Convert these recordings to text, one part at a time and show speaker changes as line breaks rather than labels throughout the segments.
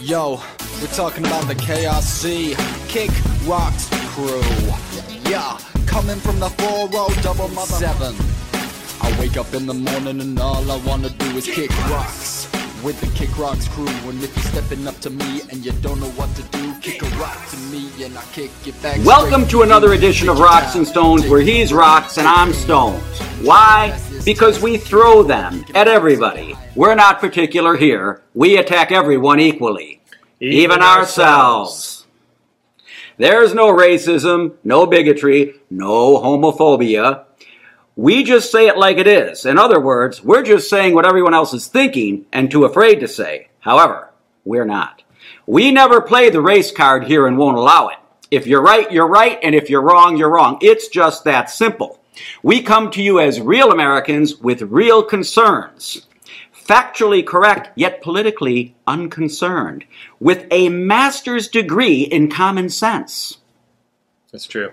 Yo, we're talking about the KRC Kick Rocks crew. Yeah, coming from the 4 row double mother 7. I wake up in the morning and all I wanna do is kick rocks. With the Kick Rocks crew, and if you're stepping up to me and you don't know what to do, kick a rock to me and I kick it back.
Welcome to another edition of Rocks and Stones, where he's rocks and I'm stones. Why? Because we throw them at everybody. We're not particular here. We attack everyone equally, even, ourselves. There's no racism, no bigotry, no homophobia. We just say it like it is. In other words, we're just saying what everyone else is thinking and too afraid to say. However, we're not. We never play the race card here and won't allow it. If you're right, you're right, and if you're wrong, you're wrong. It's just that simple. We come to you as real Americans with real concerns. Factually correct, yet politically unconcerned, with a master's degree in common sense.
That's true.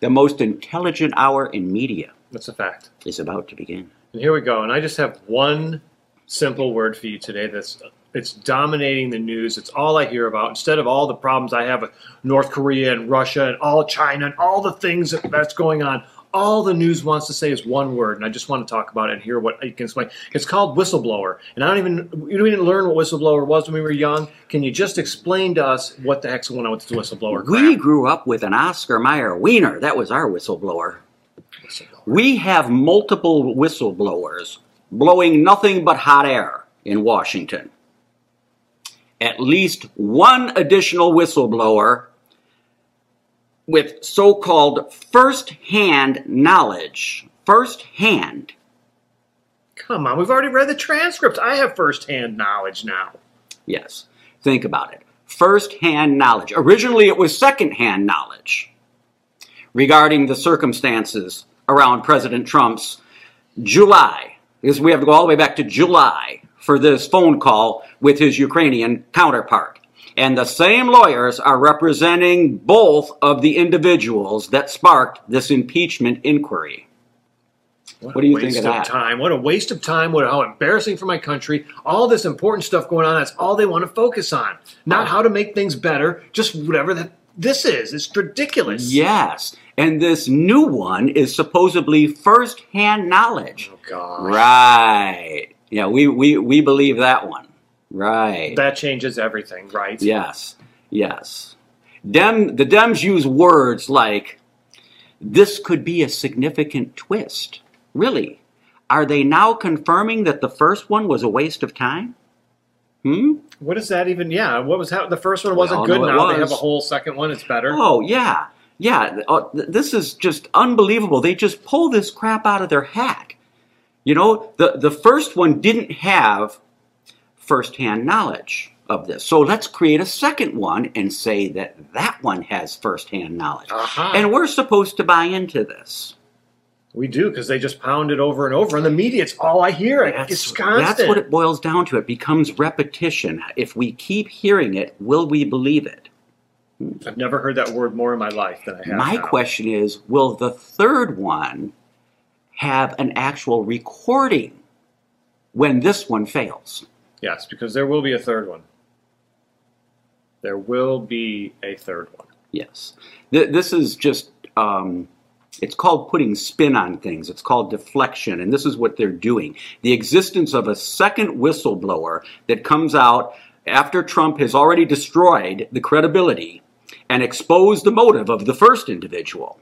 The most intelligent hour in media
That's a fact.
is about to begin.
And here we go. And I just have one simple word for you today that's it's dominating the news. It's all I hear about. Instead of all the problems I have with North Korea and Russia and all China and all the things that, that's going on, all the news wants to say is one word, and I just want to talk about it and hear what you can explain. It's called whistleblower, and I don't even we didn't learn what whistleblower was when we were young. Can you just explain to us what the heck's going on with this whistleblower?
We grew up with an Oscar Mayer Wiener. That was our whistleblower. We have multiple whistleblowers blowing nothing but hot air in Washington. At least one additional whistleblower with so called first hand knowledge. First hand.
Come on, we've already read the transcripts. I have first hand knowledge now.
Yes. Think about it. First hand knowledge. Originally, it was second hand knowledge regarding the circumstances around President Trump's July. Because we have to go all the way back to July for this phone call with his Ukrainian counterpart. And the same lawyers are representing both of the individuals that sparked this impeachment inquiry. What do you
a
think
waste
of that?
time. What a waste of time. What how embarrassing for my country. All this important stuff going on. That's all they want to focus on. Not how to make things better. Just whatever that this is. It's ridiculous.
Yes. And this new one is supposedly first hand knowledge.
Oh gosh.
Right. Yeah, we, we, we believe that one. Right.
That changes everything, right?
yes. Yes. Dem, the Dems use words like, this could be a significant twist. Really? Are they now confirming that the first one was a waste of time? Hmm?
What is that even? Yeah. What was how the first one wasn't good. Now they have a whole second one. It's better.
Oh, yeah. Yeah. Uh, th- this is just unbelievable. They just pull this crap out of their hat. You know, the, the first one didn't have firsthand knowledge of this. So let's create a second one and say that that one has firsthand knowledge.
Aha.
And we're supposed to buy into this.
We do because they just pound it over and over in the media. It's all I hear. it's constant.
that's what it boils down to. It becomes repetition. If we keep hearing it, will we believe it? Hmm.
I've never heard that word more in my life than I have.
My
now.
question is will the third one have an actual recording when this one fails?
Yes, because there will be a third one. There will be a third one.
Yes. Th- this is just, um, it's called putting spin on things. It's called deflection, and this is what they're doing. The existence of a second whistleblower that comes out after Trump has already destroyed the credibility and exposed the motive of the first individual.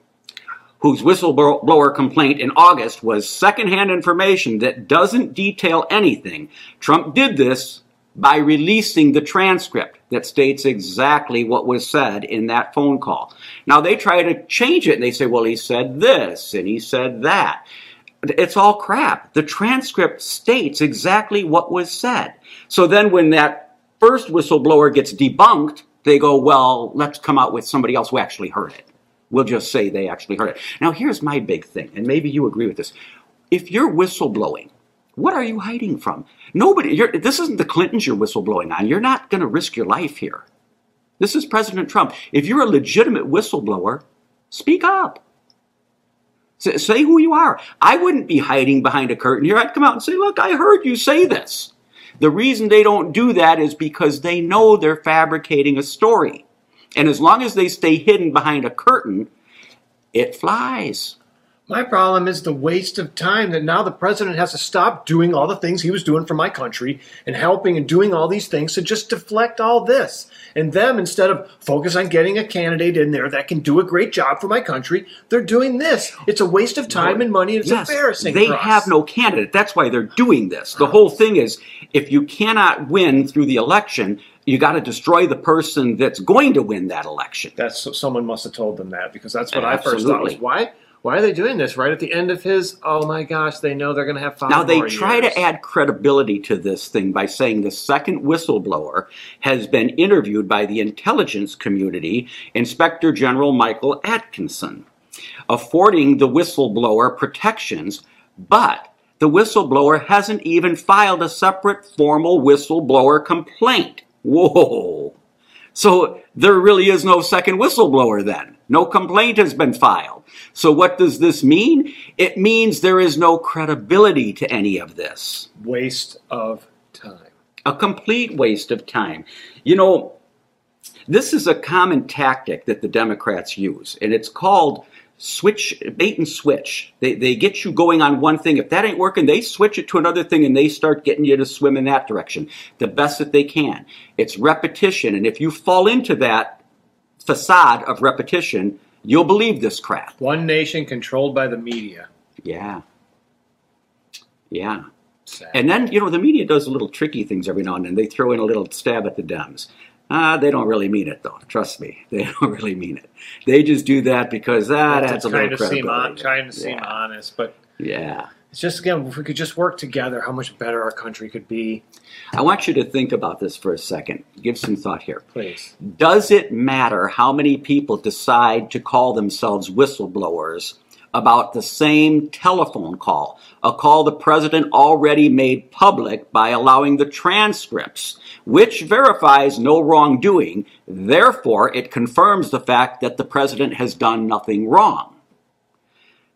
Whose whistleblower complaint in August was secondhand information that doesn't detail anything. Trump did this by releasing the transcript that states exactly what was said in that phone call. Now they try to change it and they say, well, he said this and he said that. It's all crap. The transcript states exactly what was said. So then when that first whistleblower gets debunked, they go, well, let's come out with somebody else who actually heard it. We'll just say they actually heard it. Now, here's my big thing, and maybe you agree with this. If you're whistleblowing, what are you hiding from? Nobody, this isn't the Clintons you're whistleblowing on. You're not going to risk your life here. This is President Trump. If you're a legitimate whistleblower, speak up. Say who you are. I wouldn't be hiding behind a curtain here. I'd come out and say, look, I heard you say this. The reason they don't do that is because they know they're fabricating a story. And as long as they stay hidden behind a curtain, it flies.
My problem is the waste of time that now the president has to stop doing all the things he was doing for my country and helping and doing all these things to just deflect all this. And them, instead of focus on getting a candidate in there that can do a great job for my country, they're doing this. It's a waste of time and money. And it's
Yes,
embarrassing.
They have no candidate. That's why they're doing this. The whole thing is if you cannot win through the election, you got to destroy the person that's going to win that election.
That's someone must have told them that because that's what I first thought was why. Why are they doing this right at the end of his? Oh my gosh, they know they're going to have five.
Now, they try
years.
to add credibility to this thing by saying the second whistleblower has been interviewed by the intelligence community, Inspector General Michael Atkinson, affording the whistleblower protections, but the whistleblower hasn't even filed a separate formal whistleblower complaint. Whoa! So there really is no second whistleblower then. No complaint has been filed. So what does this mean? It means there is no credibility to any of this.
waste of time.
A complete waste of time. You know, this is a common tactic that the Democrats use, and it's called switch bait and switch. They, they get you going on one thing. If that ain't working, they switch it to another thing and they start getting you to swim in that direction the best that they can. It's repetition, and if you fall into that facade of repetition, you'll believe this crap.
One nation controlled by the media.
Yeah. Yeah.
Sad.
And then, you know, the media does a little tricky things every now and then. They throw in a little stab at the Dems. Ah, they don't really mean it, though. Trust me, they don't really mean it. They just do that because ah, that's a little
of seem on,
credibility.
trying to seem
yeah.
honest, but
yeah.
It's just again, if we could just work together, how much better our country could be.
I want you to think about this for a second. Give some thought here.
Please.
Does it matter how many people decide to call themselves whistleblowers about the same telephone call, a call the president already made public by allowing the transcripts, which verifies no wrongdoing, therefore it confirms the fact that the president has done nothing wrong?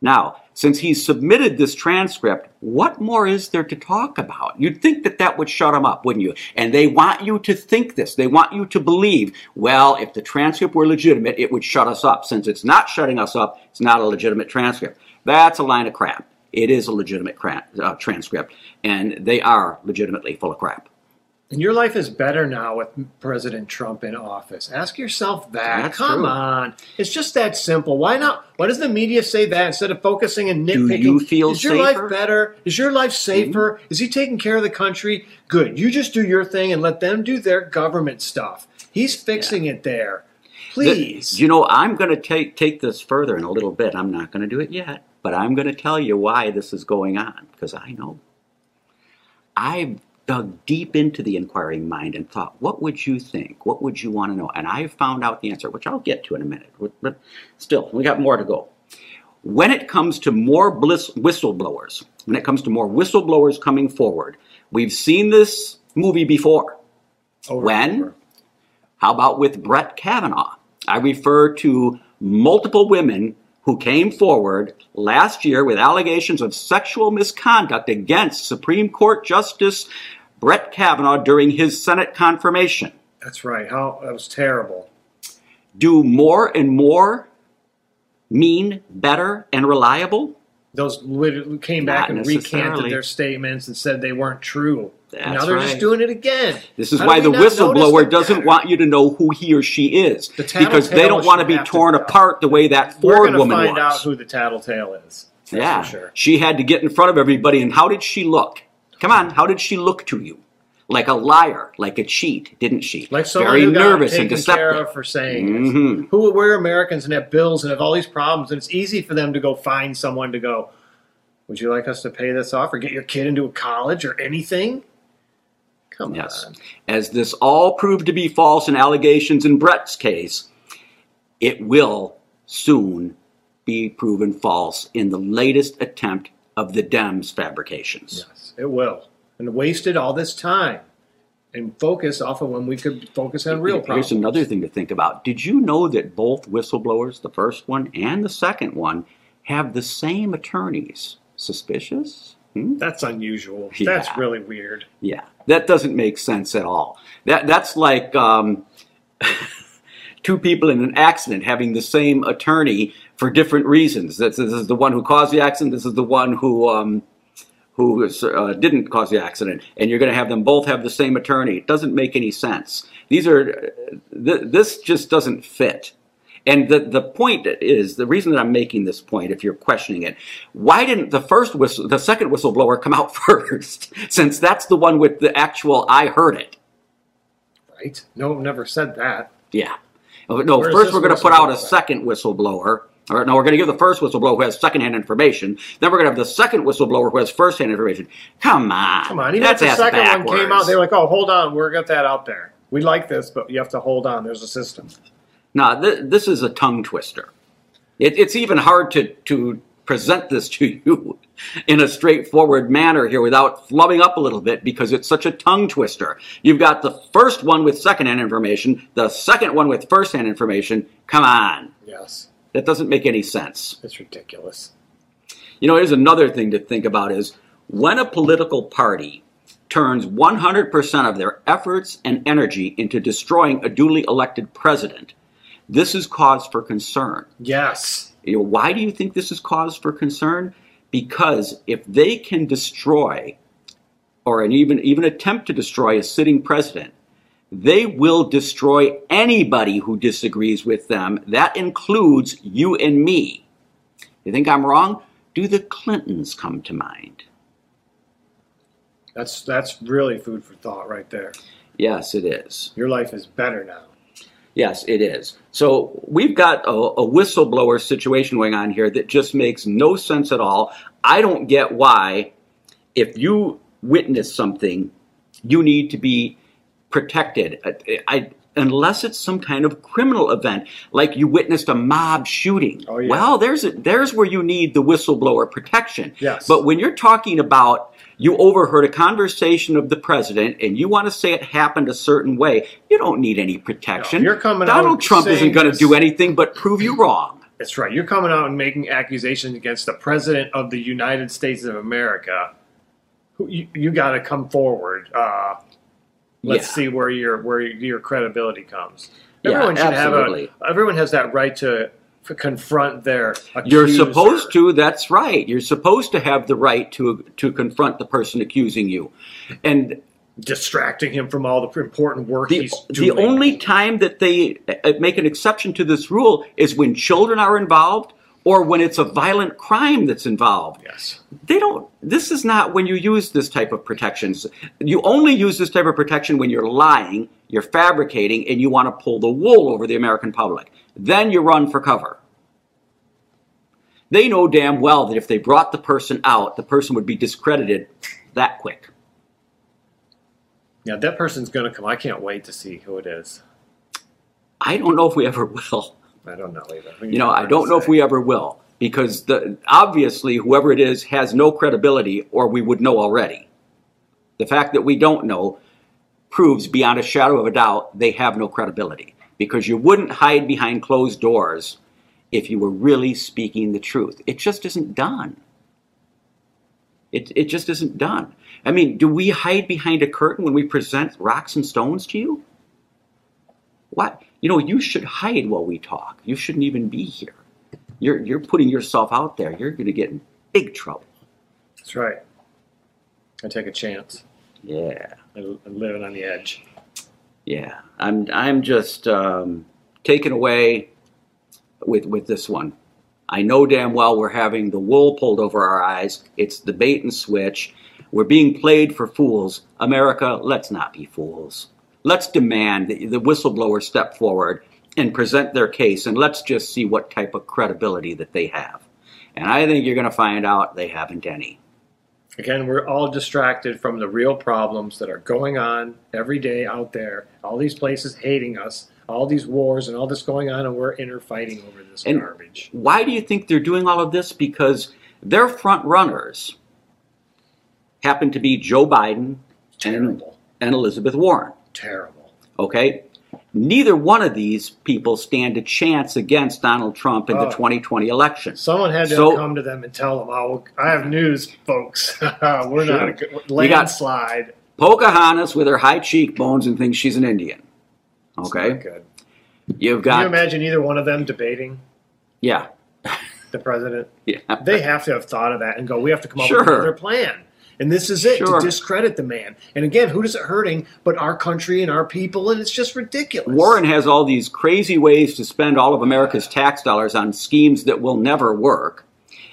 Now, since he's submitted this transcript, what more is there to talk about? You'd think that that would shut him up, wouldn't you? And they want you to think this. They want you to believe, well, if the transcript were legitimate, it would shut us up. Since it's not shutting us up, it's not a legitimate transcript. That's a line of crap. It is a legitimate cra- uh, transcript, and they are legitimately full of crap.
And your life is better now with President Trump in office. Ask yourself that.
That's
Come
true.
on. It's just that simple. Why not? Why does the media say that instead of focusing and nitpicking?
Do you feel
is your
safer? Mm-hmm.
life better? Is your life safer? Is he taking care of the country? Good. You just do your thing and let them do their government stuff. He's fixing it there. Please.
The- you know, I'm going to take take this further in a little bit. I'm not going to do it yet, but I'm going to tell you why this is going on because I know. I dug deep into the inquiring mind and thought, what would you think? What would you want to know? And I found out the answer, which I'll get to in a minute. But- still, we got more to go. When it comes to more bliss, whistleblowers, when it comes to more whistleblowers coming forward, we've seen this movie before.
Over
when?
over.
How about with Brett Kavanaugh? I refer to multiple women who came forward last year with allegations of sexual misconduct against Supreme Court Justice Brett Kavanaugh during his Senate confirmation.
That's right. How that was terrible.
Do more and more mean better and reliable?
Those literally came back and recanted their statements and said they weren't true. And now they're just doing it again.
This is
How
why the
not
whistleblower doesn't want you to know who he or she is
The
because they don't want to be
have to
torn apart the way that
We're
Ford
gonna
woman
find
was.
out who the tattletale is. That's
yeah,
for sure.
she had to get in front of everybody. And how did she look? Come on, how did she look to you? Like a liar, like a cheat, didn't she?
Like someone
Very
who got
nervous and
taken care
deceptive.
of for saying
Mhm.
Who we're Americans and have bills and have all these problems, and it's easy for them to go find someone to go. Would you like us to pay this off or get your kid into a college or anything? Come
Yes.
on.
As this all proved to be false in allegations in Brett's case, it will soon be proven false in the latest attempt of the Dems fabrications.
Yes, it will. And wasted all this time and focus off of when we could focus on real problems.
Here's another thing to think about. Did you know that both whistleblowers, the first one and the second one, have the same attorneys? Suspicious?
That's unusual.
Yeah.
That's really weird.
Yeah, that doesn't make sense at all. That that's like um, two people in an accident having the same attorney for different reasons. This, this is the one who caused the accident. This is the one who um, who is, uh, didn't cause the accident, and you're going to have them both have the same attorney. It doesn't make any sense. These are th- this just doesn't fit. And the, the point is the reason that I'm making this point, if you're questioning it, why didn't the first whistle, the second whistleblower come out first? Since that's the one with the actual I heard it.
Right? No, never said that.
Yeah. Uh, No,
Where's
first we're going to put out a second whistleblower. Or now we're going to give the first whistleblower who has secondhand information. Then we're going to have the second whistleblower who has firsthand information. Come on.
Come on. Even
That's
if the second one came out, they were like, oh, hold on. We're got that out there. We like this, but you have to hold on. There's a system.
No, th- this is a tongue twister. It, it's even hard to, to present this to you in a straightforward manner here without flubbing up a little bit because it's such a tongue twister. You've got the first one with secondhand information, the second one with firsthand information. Come on.
Yes.
That doesn't make any sense.
It's ridiculous.
You know, here's another thing to think about is when a political party turns 100% of their efforts and energy into destroying a duly elected president, this is cause for concern.
Yes.
You know, why do you think this is cause for concern? Because if they can destroy or an even even attempt to destroy a sitting president, they will destroy anybody who disagrees with them. That includes you and me. You think I'm wrong? Do the Clintons come to mind?
That's that's really food for thought right there.
Yes, it is.
Your life is better now.
Yes, it is. So we've got a, a whistleblower situation going on here that just makes no sense at all. I don't get why, if you witness something, you need to be protected. I, I, unless it's some kind of criminal event, like you witnessed a mob shooting.
Oh, yeah.
Well, there's a, there's where you need the whistleblower protection.
Yes.
But when you're talking about you overheard a conversation of the president and you want to say it happened a certain way, you don't need any protection.
No, you're coming out
Donald Trump isn't going to do anything but prove you wrong.
That's right. You're coming out and making accusations against the president of the United States of America. You, you got to come forward. Uh, let's
Yeah.
see where your where your credibility comes.
Yeah,
Everyone should
absolutely.
have a. Everyone has that right to confront their.
You're supposed to. That's right. You're supposed to have the right to to confront the person accusing you. And
distracting him from all the important work
the
he's
the only time that they uh, make an exception to this rule is when children are involved or when it's a violent crime that's involved.
yes,
They don't. This is not when you use this type of protections. You only use this type of protection when you're lying, you're fabricating, and you want to pull the wool over the American public. Then you run for cover. They know damn well that if they brought the person out, the person would be discredited that quick.
yeah, that person's going to come. I can't wait to see who it is.
I don't know if we ever will.
I don't know either.
You know, I don't know if we ever will because the, obviously whoever it is has no credibility, or we would know already. The fact that we don't know proves beyond a shadow of a doubt they have no credibility because you wouldn't hide behind closed doors if you were really speaking the truth. It just isn't done. It, it just isn't done. I mean, do we hide behind a curtain when we present rocks and stones to you? What? You know, you should hide while we talk. You shouldn't even be here. You're, you're putting yourself out there. You're going to get in big trouble.
That's right. I take a chance.
Yeah.
I, I'm living on the edge.
Yeah, I'm I'm just um, taken away with with this one. I know damn well we're having the wool pulled over our eyes. It's the bait and switch. We're being played for fools. America, let's not be fools. Let's demand that the whistleblower step forward and present their case, and let's just see what type of credibility that they have. And I think you're going to find out they haven't any.
Again, we're all distracted from the real problems that are going on every day out there. All these places hating us, all these wars, and all this going on, and we're inner fighting over this
And-
garbage.
Why do you think they're doing all of this? Because their front runners happen to be Joe Biden and, and Elizabeth Warren.
Terrible.
Okay? Neither one of these people stand a chance against Donald Trump in the
Oh.
2020 election.
Someone had to
So-
come to them and tell them, "Oh, I have news, folks. We're not a landslide."
Pocahontas with her high cheekbones and thinks she's an Indian. Okay,
good.
you've got.
Can you imagine either one of them debating
yeah,
the president?
yeah.
They have to have thought of that and go, "We have to come up
Sure.
with another plan." And this is it
Sure.
to discredit the man. And again, who does it hurting but our country and our people? And it's just ridiculous.
Warren has all these crazy ways to spend all of America's tax dollars on schemes that will never work.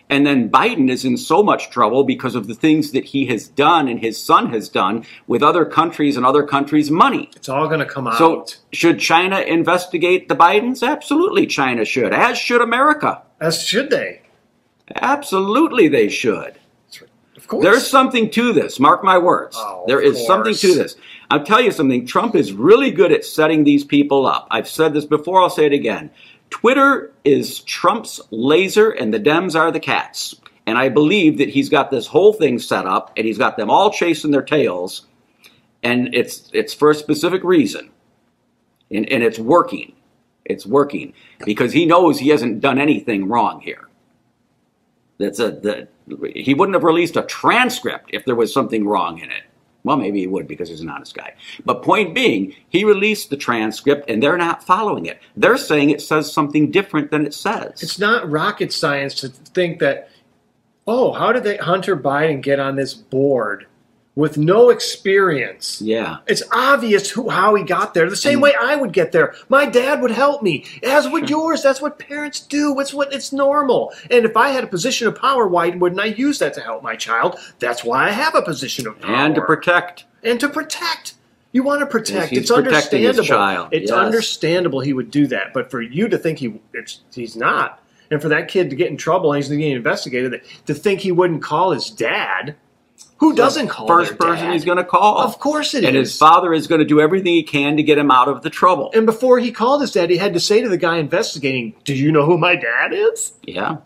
And then Biden is in so much trouble because of the things that he has done and his son has done with other countries and other countries' money.
it's all going to come out.
So, should China investigate the Bidens? Absolutely, China should, as should America.
As should they?
Absolutely, they should.
Course.
There's something to this. Mark my words.
Oh,
there is something to this. I'll tell you something. Trump is really good at setting these people up. I've said this before. I'll say it again. Twitter is Trump's laser, and the Dems are the cats. And I believe that he's got this whole thing set up, and he's got them all chasing their tails, and it's it's for a specific reason, and and it's working. It's working because he knows he hasn't done anything wrong here. That's a the, he wouldn't have released a transcript if there was something wrong in it. Well, maybe he would because he's an honest guy. But point being, he released the transcript and they're not following it. They're saying it says something different than it says.
It's not rocket science to think that, oh, how did they, Hunter Biden get on this board with no experience?
yeah.
It's obvious who, how he got there. The same mm. way I would get there. My dad would help me, as would yours. That's what parents do. It's what it's normal. And if I had a position of power, why wouldn't I use that to help my child? That's why I have a position of power.
And to protect.
and to protect. You want to protect.
he's
it's
protecting his
understandable.
child,
It's
yes.
understandable he would do that, but for you to think he it's, he's not, and for that kid to get in trouble and he's getting investigated, to think he wouldn't call his dad, who doesn't call
First person he's going to call.
Of course it is.
and his father is going to do everything he can to get him out of the trouble.
And before he called his dad, he had to say to the guy investigating, "Do you know who my dad is?
yeah.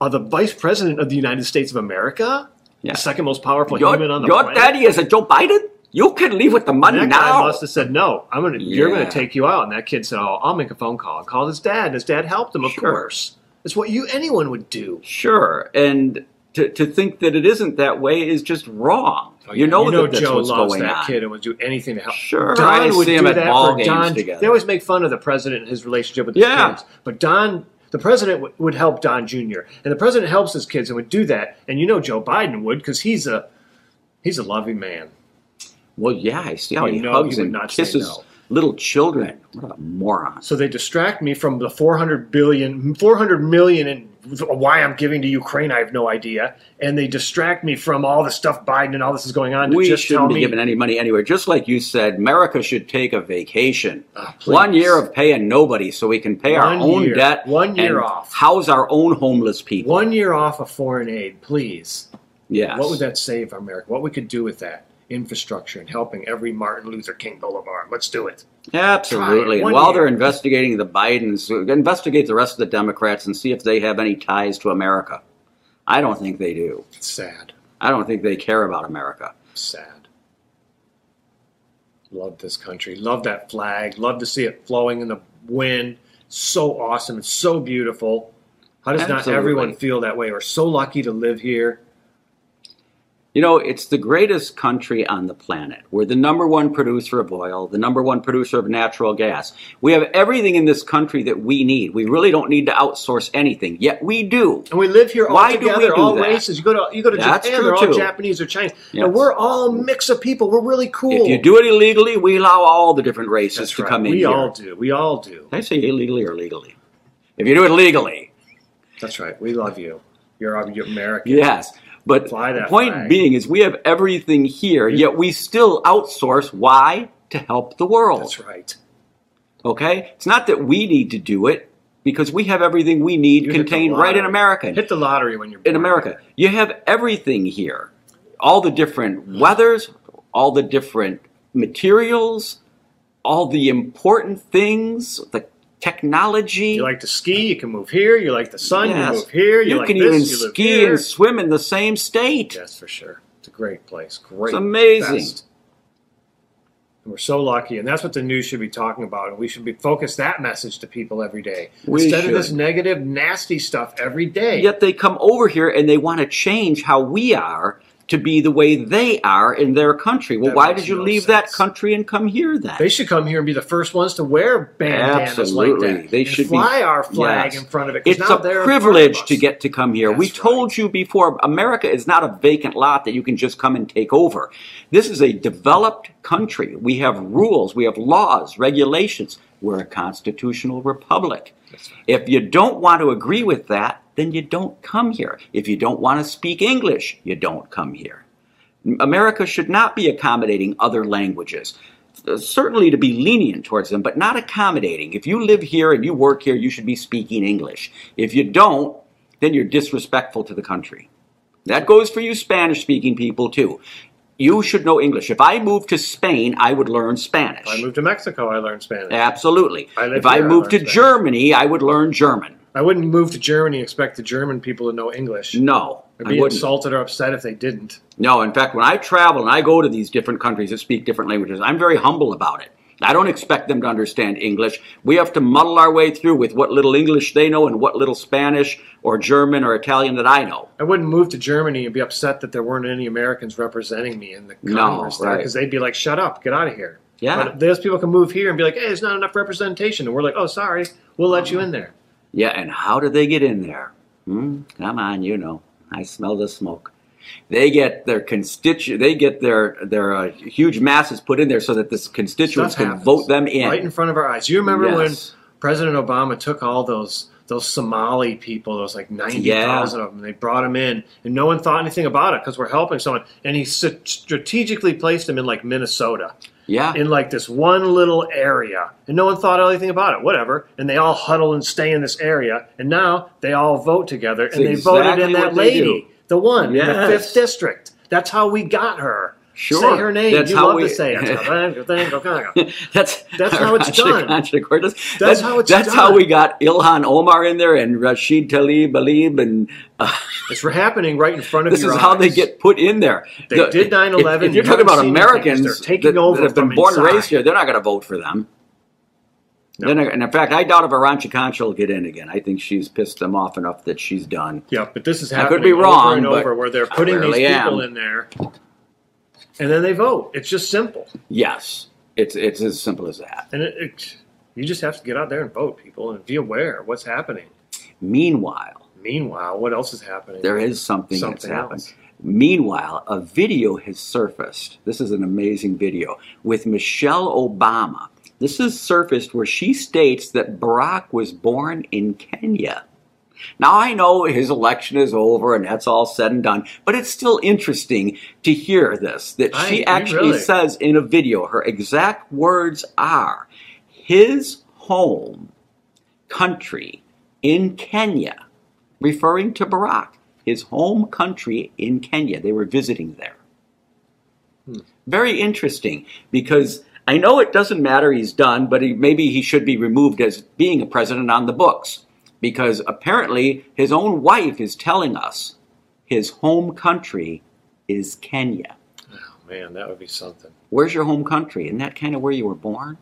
Uh, the vice president of the United States of America,
Yeah.
the second most powerful
Your,
human on the
your
planet."
daddy is a Joe Biden? You can leave with the money
And that guy must have said, "No, I'm gonna. You're gonna take you out." And that kid said, "Oh, I'll make a phone call." And called his dad. And his dad helped him. Of
Sure.
course, it's what you anyone would do.
Sure, and to, to think that it isn't that way is just wrong. Oh, you know,
Oh, you know
that
Joe loves
going
that
on.
kid and would do anything to help.
Sure,
Don
I
would
see him
do
at
that
ball
for
games
Don.
together.
They always make fun of the president and his relationship with his
Yeah.
kids, but Don. The president would- would help Don Jr. and the president helps his kids and would do that. And you know Joe Biden would because he's a he's a loving man.
Well, yeah, I see how
You
he
know
hugs
he
and kisses
no.
little children. What a moron!
So they distract me from the 400 billion, 400 million and why I'm giving to Ukraine, I have no idea. And they distract me from all the stuff Biden and all this is going on to
we
just tell
shouldn't be
me.
giving any money anywhere. Just like you said, America should take a vacation.
Ah, please.
One year of paying nobody, so we can pay our own
year.
debt.
One year
and
off.
House our own homeless people.
One year off of foreign aid, please.
yes.
What would that save America? What we could do with that? Infrastructure and helping every Martin Luther King Boulevard. Let's do it.
Absolutely. And while
year.
they're investigating the Bidens, investigate the rest of the Democrats and see if they have any ties to America. I don't think they do.
It's sad.
I don't think they care about America.
Sad. Love this country. Love that flag. Love to see it flowing in the wind. So awesome. It's so beautiful. How does not everyone feel that way? We're so lucky to live here.
You know, it's the greatest country on the planet. We're the number one producer of oil, the number one producer of natural gas. We have everything in this country that we need. We really don't need to outsource anything, yet we do.
And we live here all
Why do we
together,
do
all
that?
races. You go to you go to
That's
Japan, they're all
too.
Japanese or Chinese.
Yes.
And we're all a mix of people. We're really cool.
If you do it illegally, we allow all the different races
That's
to
right.
come in here.
we
here.
all do. We all do.
Did I say illegally or legally? If you do it legally,
That's right. We love you. You're, um, you're American.
Yes. But the point
flag.
being is we have everything here, yet we still outsource. Why? To help the world.
That's right.
Okay? It's not that we need to do it because we have everything we need
You
contained right in. America.
Hit the lottery when you're
in. America. You have everything here. All the different weathers, all the different materials, all the important things, the technology.
You like to ski, you can move here. You like the sun,
Yes.
you move here. You,
You
like
can
this,
even
you
ski and swim in the same state.
Yes, for sure. It's a great place. Great.
It's amazing.
Best. And we're so lucky, and that's what the news should be talking about. And we should be focus that message to people every day
We
instead
should.
of this negative, nasty stuff every day.
Yet they come over here and they want to change how we are to be the way they are in their country. Well,
That
why did you
no
leave that country and come here then?
They should come here and be the first ones to wear bandanas
Absolutely.
like that.
They
and
should be-
fly our flag
yes.
in front of it.
It's a
they're in front of
privilege to get to come here. we told
right.
you before, America is not a vacant lot that you can just come and take over. This is a developed country. We have rules, we have laws, regulations. We're a constitutional republic. If you don't want to agree with that, then you don't come here. If you don't want to speak English, you don't come here. America should not be accommodating other languages. Uh, Certainly to be lenient towards them, but not accommodating. If you live here and you work here, you should be speaking English. If you don't, then you're disrespectful to the country. That goes for you Spanish speaking people too. You should know English. If I moved to Spain, I would learn Spanish.
If I moved to Mexico, I learned Spanish.
Absolutely.
I
if I
here, I
moved to
Spanish.
Germany, I would learn German.
I wouldn't move to Germany and expect the German people to know English.
No.
I'd be insulted or upset if they didn't.
No, in fact, when I travel and I go to these different countries that speak different languages, I'm very humble about it. I don't expect them to understand English. We have to muddle our way through with what little English they know and what little Spanish or German or Italian that I know.
I wouldn't move to Germany and be upset that there weren't any Americans representing me in the
No,
Congress there
right.
because they'd be like, "Shut up, get out of here."
Yeah.
But those people can move here and be like, "Hey, there's not enough representation," and we're like, "Oh, sorry, we'll let you in there."
Yeah, and how do they get in there? Hmm? Come on, you know. I smell the smoke. They get their constitu- They get their their uh, huge masses put in there so that the constituents
Stuff
can
happens
vote them in.
right in front of our eyes. You remember
Yes.
when President Obama took all those those Somali people, those like ninety thousand of them, they brought them in, and no one thought anything about it because we're helping someone, and he strategically placed them in like Minnesota.
yeah,
in like this one little area, and no one thought anything about it. Whatever, and they all huddle and stay in this area, and now they all vote together, and they
That's
voted in that lady,
do.
the one in the fifth district. That's how we got her.
Sure.
Say her name.
That's
you
how
love
we-
to say it.
that's
That's how it's done.
Cortez.
That's how it's
That's
done.
how we got Ilhan Omar in there and Rashid Talib, Alib and uh,
it's happening right in front of
this
your
is how they get put in there.
They
The-
did 9/11,
If, if you're
you
talking about Americans
they're taking
that,
over
that have been born and raised here, they're not going to vote for them.
No.
They're and in fact, I doubt if Arancha Concha will get in again. I think she's pissed them off enough that she's done.
Yeah, but this is
I
happening
could be wrong,
over and over where they're putting these people
am.
in there, and then they vote. It's just simple.
Yes, it's it's as simple as that.
And it, it, you just have to get out there and vote, people, and be aware of what's happening.
Meanwhile,
Meanwhile, what else is happening?
there is something, that's
Something
happened. Meanwhile, a video has surfaced. This is an amazing video with Michelle Obama. This is surfaced where she states that Barack was born in Kenya. Now, I know his election is over and that's all said and done, but it's still interesting to hear this that
I-
she actually
really-
says in a video, her exact words are his home country in Kenya, referring to Barack, his home country in Kenya. They were visiting there. Hmm. Very interesting because I know it doesn't matter he's done, but he, maybe he should be removed as being a president on the books because apparently his own wife is telling us his home country is Kenya.
Oh, man, that would be something.
Where's your home country? Isn't that kind of where you were born?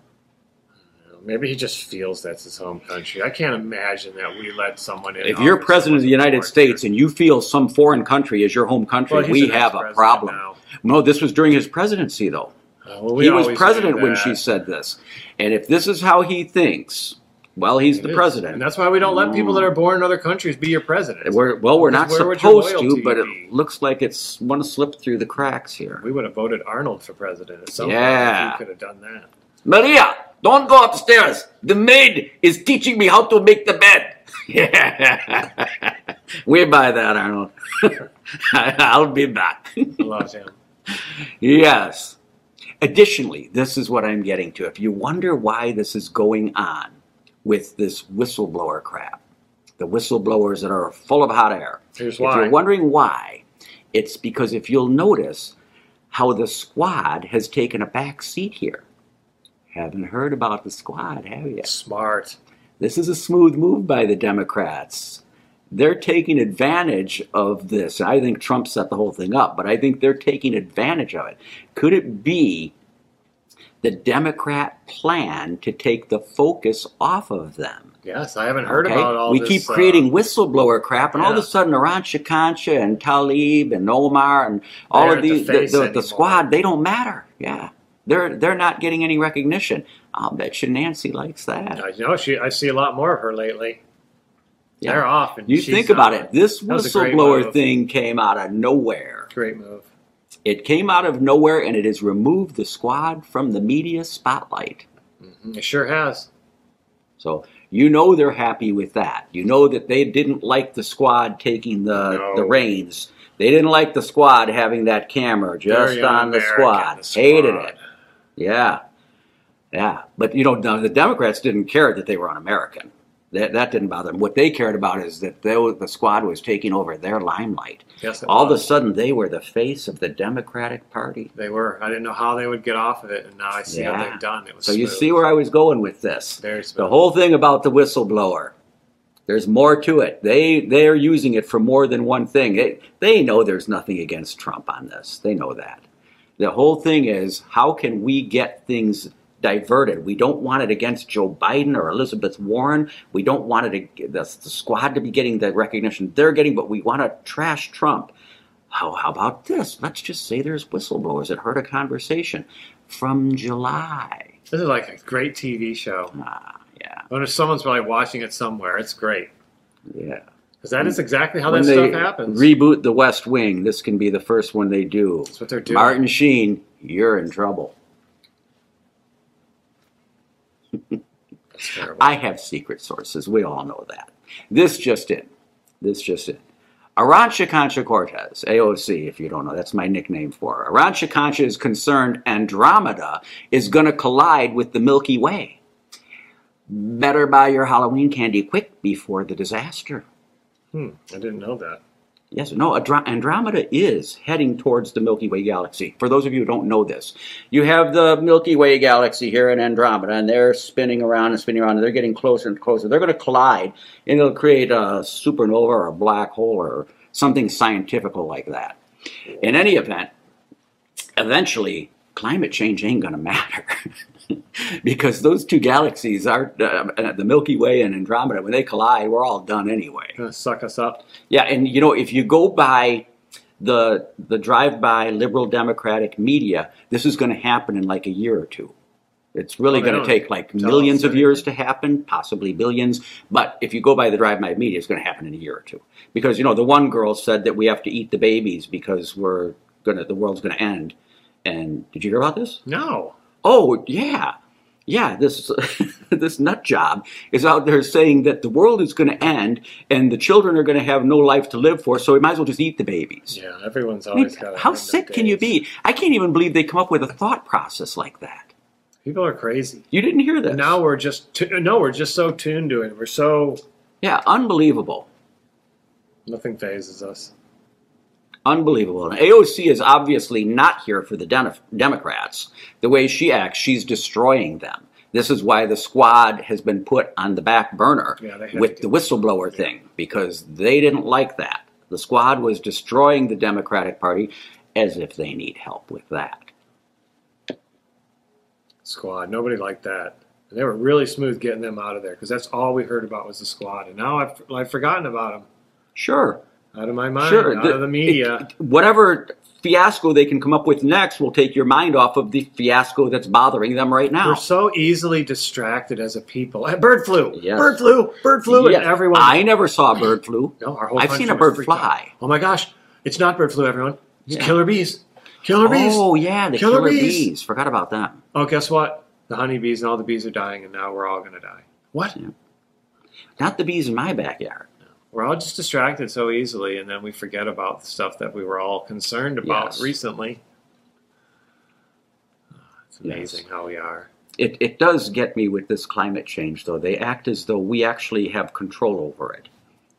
Maybe he just feels that's his home country. I can't imagine that we let someone in.
If you're president of the United States and you feel some foreign country is your home country,
Well,
we have a problem.
now.
No, this was during his presidency, though.
Uh, well, we
he was president when she said this. And if this is how he thinks, well, he's
It
the
is.
president.
and that's why we don't let people that are born in other countries be your president.
We're, well, we're not
Because
supposed to, but it looks like it's one to slip through the cracks here.
we would have voted Arnold for president at some
Yeah.
point. We could have done that.
Maria, don't go upstairs. The maid is teaching me how to make the bed. Yeah. we buy that, Arnold. I'll be back.
I love him.
Yes. Additionally, this is what I'm getting to. If you wonder why this is going on with this whistleblower crap, the whistleblowers that are full of hot air,
Here's
if
why.
you're wondering why, it's because if you'll notice how the squad has taken a back seat here. Haven't heard about the squad, have you?
Smart.
This is a smooth move by the Democrats. They're taking advantage of this. I think Trump set the whole thing up, but I think they're taking advantage of it. Could it be the Democrat plan to take the focus off of them.
Yes, I haven't heard
okay?
about all this.
we
this.
keep
uh,
creating whistleblower crap, and all of a sudden, Iran Shikancha and Talib and Omar and all of
the
these, the,
face
the, the squad, they don't matter. Yeah, they're they're not getting any recognition. I'll bet you Nancy likes that.
I know she. I see a lot more of her lately.
Yeah.
They're off. And
You think about
on.
it. This
That was a great
whistleblower thing came out of nowhere.
Great move.
It came out of nowhere, and it has removed the squad from the media spotlight. Mm-hmm.
It sure has.
So you know they're happy with that. You know that they didn't like the squad taking the,
No.
the reins. They didn't like the squad having that camera just
Very
on the squad.
the squad.
Hated it. Yeah. Yeah. But you know, the Democrats didn't care that they were un-American. That, that didn't bother them. What they cared about is that they, the squad was taking over their limelight.
Yes,
All of a sudden, they were the face of the Democratic Party.
They were. I didn't know how they would get off of it, and now I see how they've done. It was
So you see where I was going with this.
Very
The whole thing about the whistleblower. There's more to it. They they're using it for more than one thing. They, they know there's nothing against Trump on this. They know that. The whole thing is how can we get things diverted? We don't want it against Joe Biden or Elizabeth Warren. We don't want it the, the squad to be getting the recognition they're getting, but we want to trash Trump. How, how about this? Let's just say there's whistleblowers that heard a conversation from July.
This is like a great TV show.
Ah, yeah,
I wonder if someone's probably watching it somewhere. It's great
yeah.
because that is exactly how
when
that stuff happens.
reboot the West Wing, this can be the first one they do.
That's what they're doing.
Martin Sheen, you're in trouble. I have secret sources. We all know that. This just in. This just in. Arancha Concha Cortez, AOC, if you don't know, that's my nickname for her. Arancha Concha is concerned Andromeda is going to collide with the Milky Way. Better buy your Halloween candy quick before the disaster.
Hmm, I didn't know that.
Yes, no, Andro- Andromeda is heading towards the Milky Way galaxy. For those of you who don't know this, you have the Milky Way galaxy here in Andromeda, and they're spinning around and spinning around, and they're getting closer and closer. They're going to collide, and it'll create a supernova or a black hole or something scientifical like that. In any event, eventually, climate change ain't going to matter. because those two galaxies are uh, the Milky Way and Andromeda. When they collide, we're all done anyway.
Gonna suck us up.
Yeah, and you know, if you go by the the drive-by liberal democratic media, this is going to happen in like a year or two. It's really
Well,
going to take like millions of years to happen, possibly billions. But if you go by the drive-by media, it's going to happen in a year or two. Because you know, the one girl said that we have to eat the babies because we're gonna the world's going to end. And did you hear about this?
No.
Oh yeah, yeah. This this nut job is out there saying that the world is going to end and the children are going to have no life to live for, so we might as well just eat the babies.
Yeah, everyone's
I mean,
always got.
how sick can you be? I can't even believe they come up with a thought process like that.
People are crazy.
You didn't hear that.
Now we're just tu- no, we're just so tuned to it. We're so
Yeah, unbelievable.
nothing phases us.
Unbelievable. And AOC is obviously not here for the Den- Democrats. The way she acts, she's destroying them. This is why the squad has been put on the back burner
Yeah,
with the whistleblower thing because they didn't like that. The squad was destroying the Democratic Party as if they need help with that.
Squad. Nobody liked that. And they were really smooth getting them out of there because that's all we heard about was the squad. And now I've, I've forgotten about them.
Sure.
Out of my mind.
Sure.
Out of the media.
it- whatever fiasco they can come up with next will take your mind off of the fiasco that's bothering them right now.
We're so easily distracted as a people. Eh, Bird flu.
Yes.
Bird flu. Bird flu.
Yeah,
And everyone.
I never saw bird flu.
no, our whole
I've seen a bird
freaked out.
fly.
Oh my gosh. It's not bird flu, everyone. It's
Yeah.
killer bees. Killer bees.
Oh yeah, the
Killer
killer,
bees.
bees. Forgot about them.
Oh, guess what? The honeybees and all the bees are dying, and now we're all going to die. What?
Not the bees in my backyard.
We're all just distracted so easily, and then we forget about the stuff that we were all concerned about
Yes.
recently. It's
Yes.
amazing how we are.
It, it does get me with this climate change, though. They act as though we actually have control over it,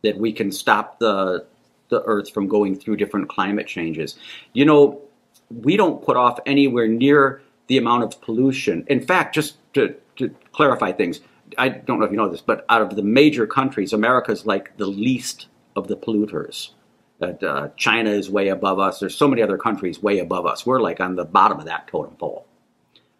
that we can stop the the Earth from going through different climate changes. You know, we don't put off anywhere near the amount of pollution. In fact, just to, to clarify things, I don't know if you know this, but out of the major countries, America's like the least of the polluters. That uh, China is way above us. There's so many other countries way above us. We're like on the bottom of that totem pole.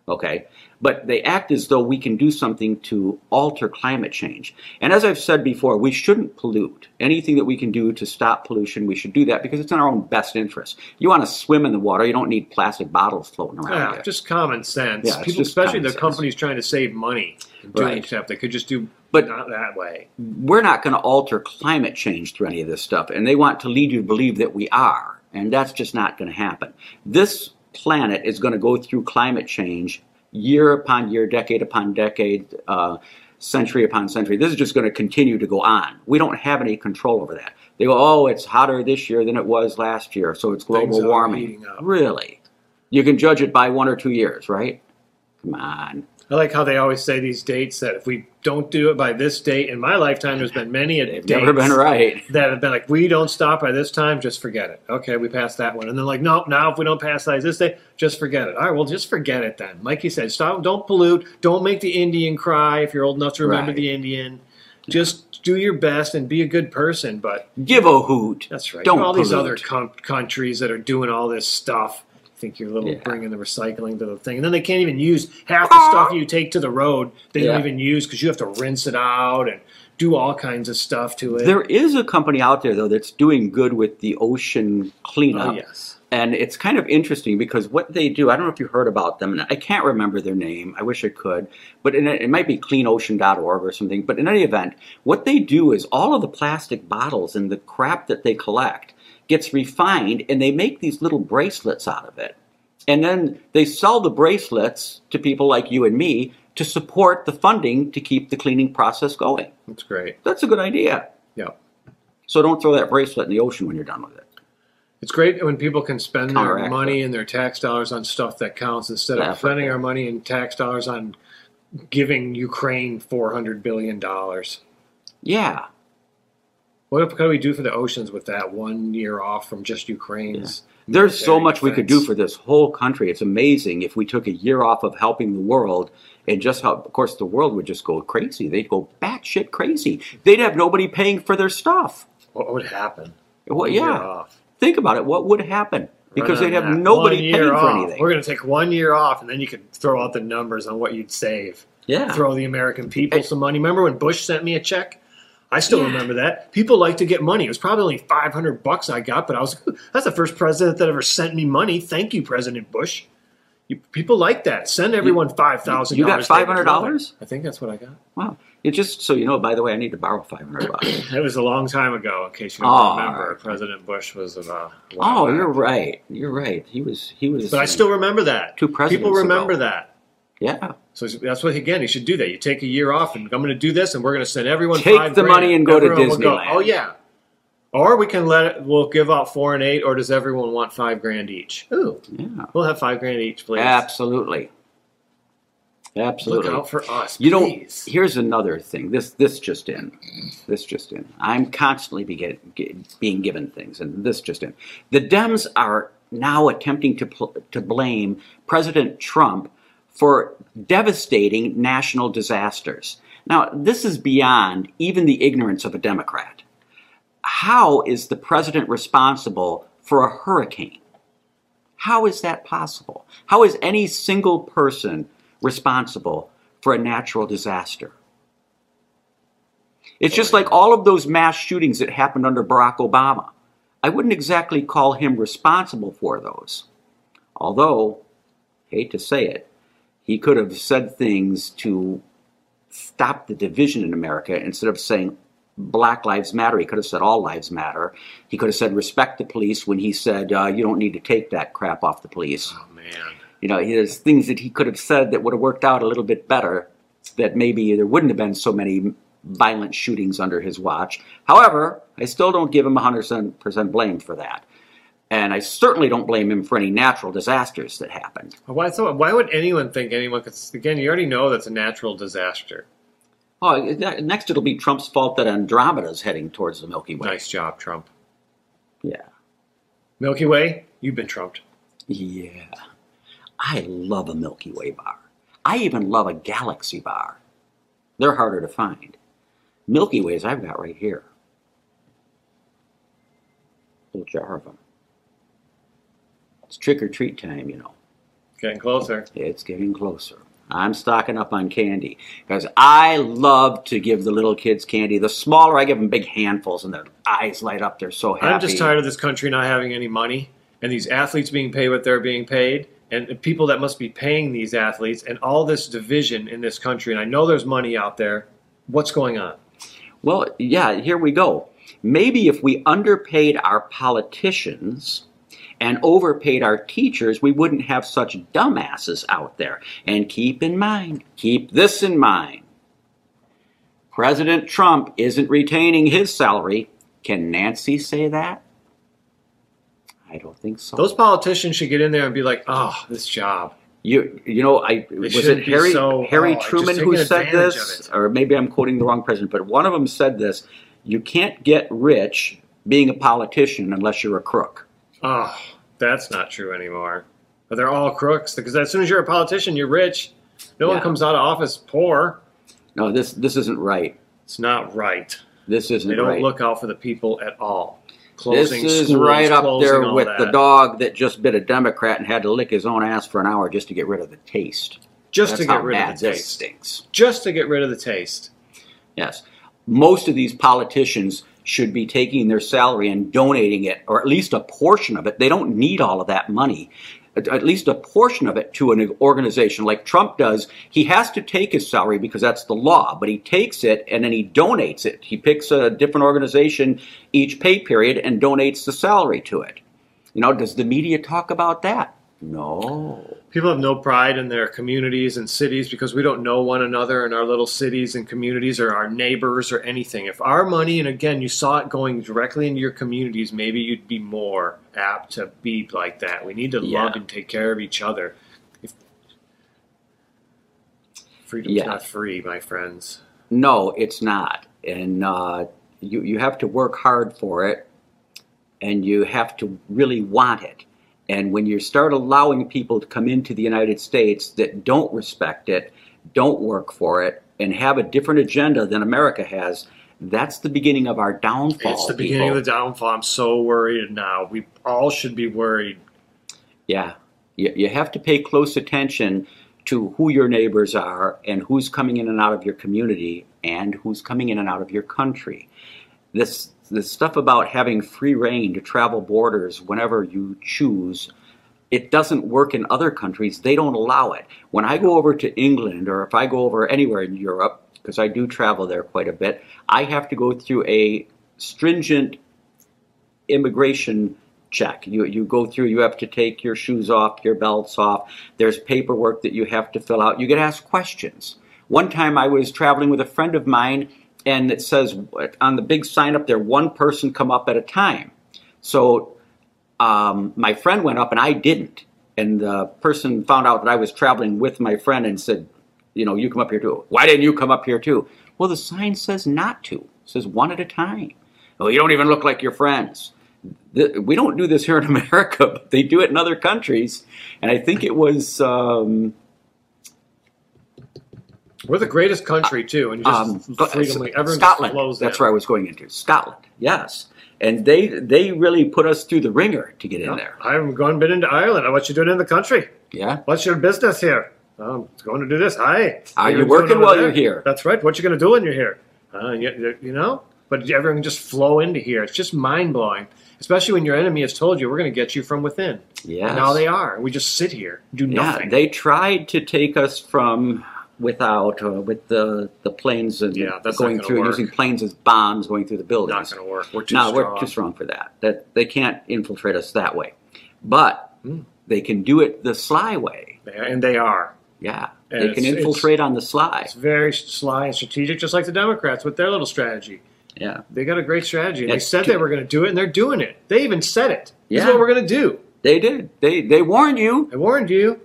Okay, but they act as though we can do something to alter climate change. And as I've said before, we shouldn't pollute. Anything that we can do to stop pollution, we should do that because it's in our own best interest. You want to swim in the water, you don't need plastic bottles floating around.
Yeah,
there.
just common sense.
Yeah,
People, especially the
sense.
companies trying to save money doing
Right.
stuff, they could just do
But-
not that way.
we're not going to alter climate change through any of this stuff, and they want to lead you to believe that we are, and that's just not going to happen. This planet is going to go through climate change year upon year, decade upon decade, uh, century upon century. This is just going to continue to go on. We don't have any control over that. They go, oh, it's hotter this year than it was last year, so it's global warming. Really? You can judge it by one or two years, right? Come on.
I like how they always say these dates that if we don't do it by this date, in my lifetime, there's been many a
They've never been right.
that have been like, we don't stop by this time, just forget it. Okay, we passed that one. And then like, no, now if we don't pass by this day, just forget it. All right, well, just forget it then. Like you said, stop, don't pollute, don't make the Indian cry if you're old enough to remember
Right.
the Indian. Just do your best and be a good person. But
Give a hoot.
that's right.
Don't
all these other com- countries that are doing all this stuff. Think you're little
Yeah.
bringing the recycling to the thing, and then they can't even use half the stuff you take to the road. They
Yeah.
don't even use because you have to rinse it out and do all kinds of stuff to it.
There is a company out there though that's doing good with the ocean cleanup.
oh yes,
And it's kind of interesting because what they do, I don't know if you heard about them, and I can't remember their name. I wish I could, but in, it might be cleanocean.org or something. But in any event, what they do is all of the plastic bottles and the crap that they collect gets refined and they make these little bracelets out of it. And then they sell the bracelets to people like you and me to support the funding to keep the cleaning process going.
that's great.
That's a good idea.
Yeah.
So don't throw that bracelet in the ocean when you're done with it.
It's great when people can spend their money and their tax dollars on stuff that counts instead of
Africa.
spending our money and tax dollars on giving Ukraine four hundred billion dollars.
Yeah.
What could we do for the oceans with that one year off from just Ukraine's?
There's so much we could do for this whole country. It's amazing if we took a year off of helping the world and just how, of course, the world would just go crazy. They'd go batshit crazy. They'd have nobody paying for their stuff.
What would happen?
Well, yeah. Think about it. What would happen? Because they'd have
that.
nobody paying
year
for anything.
We're going to take one year off, and then you could throw out the numbers on what you'd save.
yeah.
Throw the American people some money. Remember when Bush sent me a check? I still
Yeah.
remember that. People like to get money. It was probably only five hundred bucks I got, but I was that's the first president that ever sent me money. Thank you, President Bush. You, people like that. Send everyone five thousand.
you got $500?
I think that's what I got.
Wow. It just so you know. By the way, I need to borrow five hundred bucks.
It was a long time ago. In case you don't
Oh,
remember,
all right.
President Bush was uh, a while
oh,
back.
you're right. You're right. He was. He was.
But I still remember that.
Two presidents
People remember
ago.
that.
Yeah.
So that's what again you should do that. You take a year off, and I'm going to do this, and we're going to send everyone
Take the
grand.
money and go to
Everyone will
Disneyland.
oh yeah, or we can let it. We'll give out four and eight, or does everyone want five grand each? Ooh,
Yeah.
we'll have five grand each, please.
Absolutely. Absolutely.
Look out for us,
You know,
please.
here's another thing. This this just in. This just in. I'm constantly be get, get, being given things, and this just in. The Dems are now attempting to pl- to blame President Trump for devastating national disasters. Now, this is beyond even the ignorance of a Democrat. How is the president responsible for a hurricane? How is that possible? How is any single person responsible for a natural disaster? It's just like all of those mass shootings that happened under Barack Obama. I wouldn't exactly call him responsible for those. Although, hate to say it, he could have said things to stop the division in America instead of saying Black Lives Matter. He could have said All Lives Matter. He could have said respect the police when he said uh, you don't need to take that crap off the police.
oh man,
You know, there's things that he could have said that would have worked out a little bit better. That maybe there wouldn't have been so many violent shootings under his watch. However, I still don't give him 100% blame for that. And I certainly don't blame him for any natural disasters that happened.
why? So why would anyone think anyone? Because again, you already know that's a natural disaster.
Oh, next it'll be Trump's fault that Andromeda's heading towards the Milky Way.
Nice job, Trump.
Yeah.
Milky Way, you've been trumped.
Yeah. I love a Milky Way bar. I even love a galaxy bar. They're harder to find. Milky Ways I've got right here. Little jar of them. It's trick or treat time, you know.
Getting closer.
It's getting closer. I'm stocking up on candy because I love to give the little kids candy. The smaller I give them big handfuls and their eyes light up. They're so happy.
I'm just tired of this country not having any money and these athletes being paid what they're being paid and the people that must be paying these athletes and all this division in this country. And I know there's money out there. What's going on?
Well, yeah, here we go. Maybe if we underpaid our politicians and overpaid our teachers, we wouldn't have such dumbasses out there. And keep in mind, keep this in mind. President Trump isn't retaining his salary. Can Nancy say that? I don't think so.
Those politicians should get in there and be like, "Oh, this job."
You, you know, I was it Harry
so- oh,
Harry
oh,
Truman who said this, or maybe I'm quoting the wrong president, but one of them said this: "You can't get rich being a politician unless you're a crook."
Oh, that's not true anymore. But they're all crooks because as soon as you're a politician, you're rich. No one comes out of office poor.
No, this this isn't right.
It's not right.
This isn't right.
They don't
right.
look out for the people at all.
this is
schools,
right up there with
that.
the dog that just bit a Democrat and had to lick his own ass for an hour just to get rid of the taste.
Just
That's
to get rid of the taste.
stinks.
Just to get rid of the taste.
Yes. Most of these politicians should be taking their salary and donating it, or at least a portion of it. They don't need all of that money. At least a portion of it to an organization like Trump does. He has to take his salary because that's the law, but he takes it and then he donates it. He picks a different organization each pay period and donates the salary to it. You know, does the media talk about that? No.
People have no pride in their communities and cities because we don't know one another in our little cities and communities or our neighbors or anything. If our money, and again, you saw it going directly into your communities, maybe you'd be more apt to be like that. We need to
Yeah.
love and take care of each other. If, freedom's
Yeah.
not free, my friends.
No, it's not. And uh, you, you have to work hard for it, and you have to really want it. And when you start allowing people to come into the United States that don't respect it, don't work for it, and have a different agenda than America has, that's the beginning of our downfall.
It's the beginning
people.
of the downfall. I'm so worried now. We all should be worried.
Yeah, you, you have to pay close attention to who your neighbors are and who's coming in and out of your community and who's coming in and out of your country. This this stuff about having free rein to travel borders whenever you choose, it doesn't work in other countries. They don't allow it. When I go over to England or if I go over anywhere in Europe, because I do travel there quite a bit, I have to go through a stringent immigration check. You you go through. You have to take your shoes off, your belts off. There's paperwork that you have to fill out. You get asked questions. One time I was traveling with a friend of mine, and it says on the big sign up there, one person come up at a time. So um, my friend went up and I didn't. And the person found out that I was traveling with my friend and said, you know, you come up here too. Why didn't you come up here too? Well, the sign says not to. It says one at a time. Well, you don't even look like your friends. We don't do this here in America, but they do it in other countries. And I think it was um,
We're the greatest country too, and just
um, but-
freedom. Everyone
Scotland.
flows
That's
in.
where I was going into. Scotland, yes. And they they really put us through the wringer to get in there.
I haven't gone been into Ireland. What you doing in the country?
Yeah.
What's your business here? I'm going to do this. Hi.
Are you working while
there?
you're here?
That's right. What you going to do when you're here? Uh, you, you know, but everyone can just flow into here. It's just mind blowing, especially when your enemy has told you we're going to get you from within. Yeah. Now they are. We just sit here, do
Yeah,
nothing.
they tried to take us from without uh, with the the planes and
Yeah, that's
going through
work.
using planes as bombs going through the buildings.
not going to work. We're too
no,
strong.
we're too strong for that. That they can't infiltrate us that way, but
Hmm.
they can do it the sly way.
They- and they are.
Yeah,
And
they can infiltrate on the sly.
It's very sly and strategic, just like the Democrats with their little strategy.
Yeah,
They got a great strategy.
Yeah,
they said
too-
they were going to do it, and they're doing it. They even said it. This is
Yeah.
what we're going to do.
they did. They they warned you.
I warned you.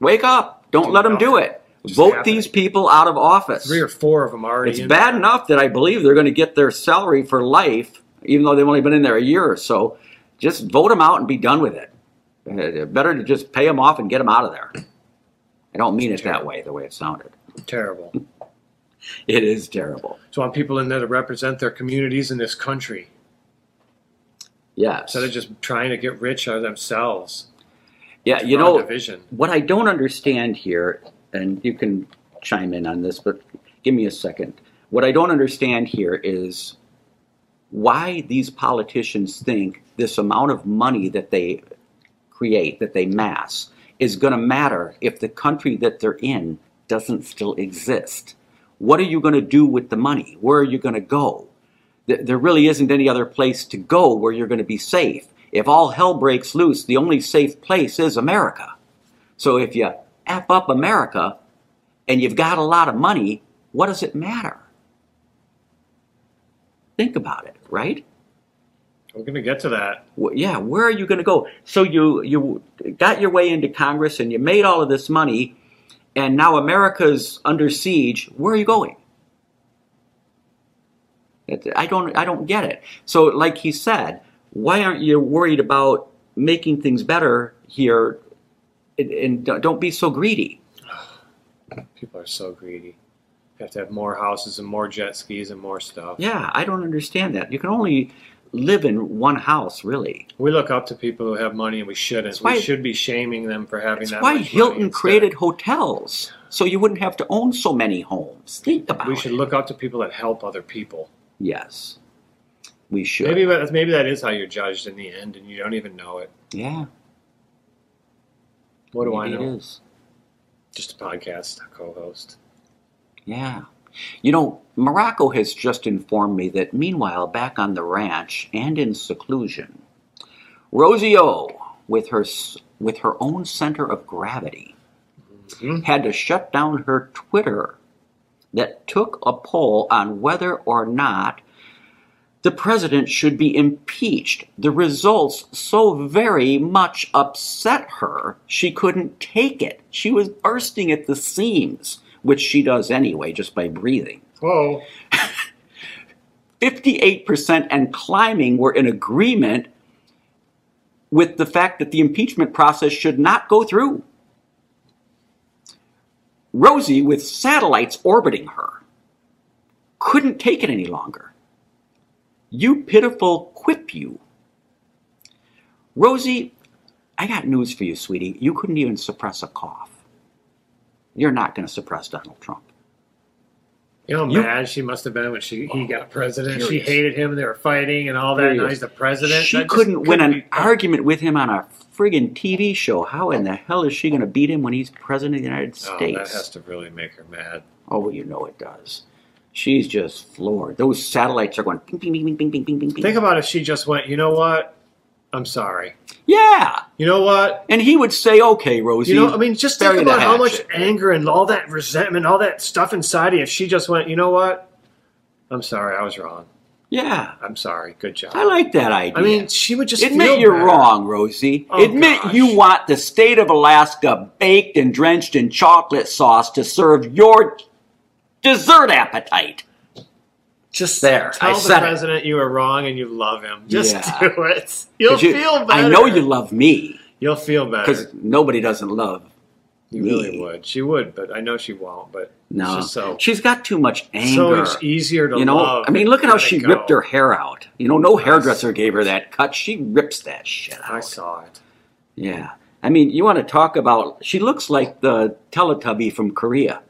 Wake up! Don't
Do
let them do it.
Just
Vote
happening.
these people out of office.
Three or four of them already.
It's bad
there.
enough that I believe they're going to get their salary for life, even though they've only been in there a year or so. Just vote them out and be done with it. Uh, Better to just pay them off and get them out of there. I don't mean it that way, the way it sounded.
Terrible.
It is terrible.
So I want people in there to represent their communities in this country
Yes.
instead of just trying to get rich out of themselves.
Yeah, you know,
division.
what I don't understand here, and you can chime in on this, but give me a second. What I don't understand here is why these politicians think this amount of money that they create, that they mass, is going to matter if the country that they're in doesn't still exist. What are you going to do with the money? Where are you going to go? There really isn't any other place to go where you're going to be safe. If all hell breaks loose, the only safe place is America. So if you F up America and you've got a lot of money, what does it matter? Think about it, right?
We're going to get to that.
Wh- yeah, where are you going to go? So you you got your way into Congress and you made all of this money, and now America's under siege. Where are you going? I don't I don't get it. So, like he said, why aren't you worried about making things better here? And, and don't be so greedy.
People are so greedy. You have to have more houses and more jet skis and more stuff.
Yeah, I don't understand that. You can only live in one house, really.
We look up to people who have money and we shouldn't.
Why-
we should be shaming them for having
That's
that
why Hilton created hotels, so you wouldn't have to own so many homes. Think about
We
it.
should look up to people that help other people.
Yes, we should.
Maybe maybe that is how you're judged in the end, and you don't even know it.
yeah.
What do I
maybe it
know?
is.
Just a podcast co-host.
Yeah. You know, Morocco has just informed me that meanwhile, back on the ranch and in seclusion, Rosie O, with her with her own center of gravity,
Mhm.
had to shut down her Twitter that took a poll on whether or not the president should be impeached. The results so very much upset her, she couldn't take it. She was bursting at the seams, which she does anyway just by breathing.
Whoa!
58% and climbing were in agreement with the fact that the impeachment process should not go through. Rosie, with satellites orbiting her, couldn't take it any longer. You pitiful quip you. Rosie, I got news for you, sweetie. You couldn't even suppress a cough. You're not going to suppress Donald Trump.
You know how mad she must have been when she he got president. She hated him, and they were fighting and all that. Now he's the president.
She
just
couldn't win an argument with him on a friggin' TV show. How in the hell is she going to beat him when he's president of the United
Oh,
States?
that has to really make her mad.
Oh, well, you know it does. She's just floored. Those satellites are going ping, ping, ping, ping, ping, ping, ping, ping.
Think about if she just went. You know what? I'm sorry.
yeah,
You know what?
and he would say, "Okay, Rosie."
You know, I mean, just think about how much anger and all that resentment, all that stuff inside of you. If she just went, you know what? I'm sorry, I was wrong.
yeah,
I'm sorry. Good job.
I like that idea.
I mean, she would just
Admit you're
better.
wrong, Rosie.
Oh,
Admit
gosh.
you want the state of Alaska baked and drenched in chocolate sauce to serve your dessert appetite.
Just
There,
Tell
I
the
said it.
president you were wrong and you love him. Just
Yeah.
do it. You'll
'Cause you-
feel better.
I know you love me
You'll feel better.
because nobody doesn't love
You
me.
really would. She would, but I know she won't. But
No,
it's just so
she's got too much anger.
so much easier to
you know,
love.
I mean, look at how
Let
she
go.
ripped her hair out. You know, no hairdresser gave her that cut. She rips that shit out.
I saw it.
Yeah, I mean, you want to talk about? She looks like the Teletubby from Korea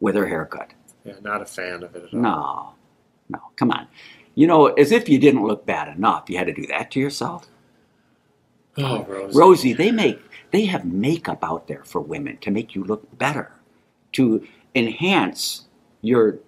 with her haircut.
Yeah, not a fan of it at all.
No, no, come on. You know, as if you didn't look bad enough, you had to do that to yourself.
Oh, Rosie.
Rosie, they make they have makeup out there for women to make you look better, to enhance your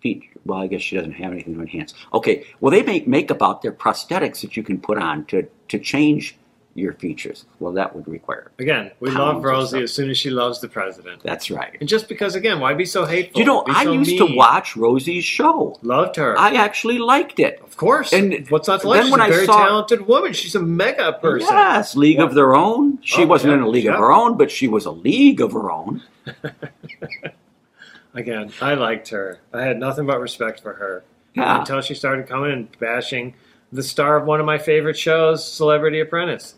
feet. Well, I guess she doesn't have anything to enhance. Okay, well they make makeup out there, prosthetics that you can put on to to change your features. Well, that would require.
Again, we love Rosie as soon as she loves the president.
That's right.
And just because, again, why be so hateful?
You know,
Be
I
so
used to watch Rosie's show.
Loved her.
I actually liked it.
of course.
And
what's not to
then
like? She's
when
a
I
very
saw-
talented woman. She's a mega person.
Yes, League of Their Own. She
Oh,
wasn't
yeah,
in a league of her own, but she was a league of her own.
Again, I liked her. I had nothing but respect for her
Yeah.
until she started coming and bashing the star of one of my favorite shows, Celebrity Apprentice.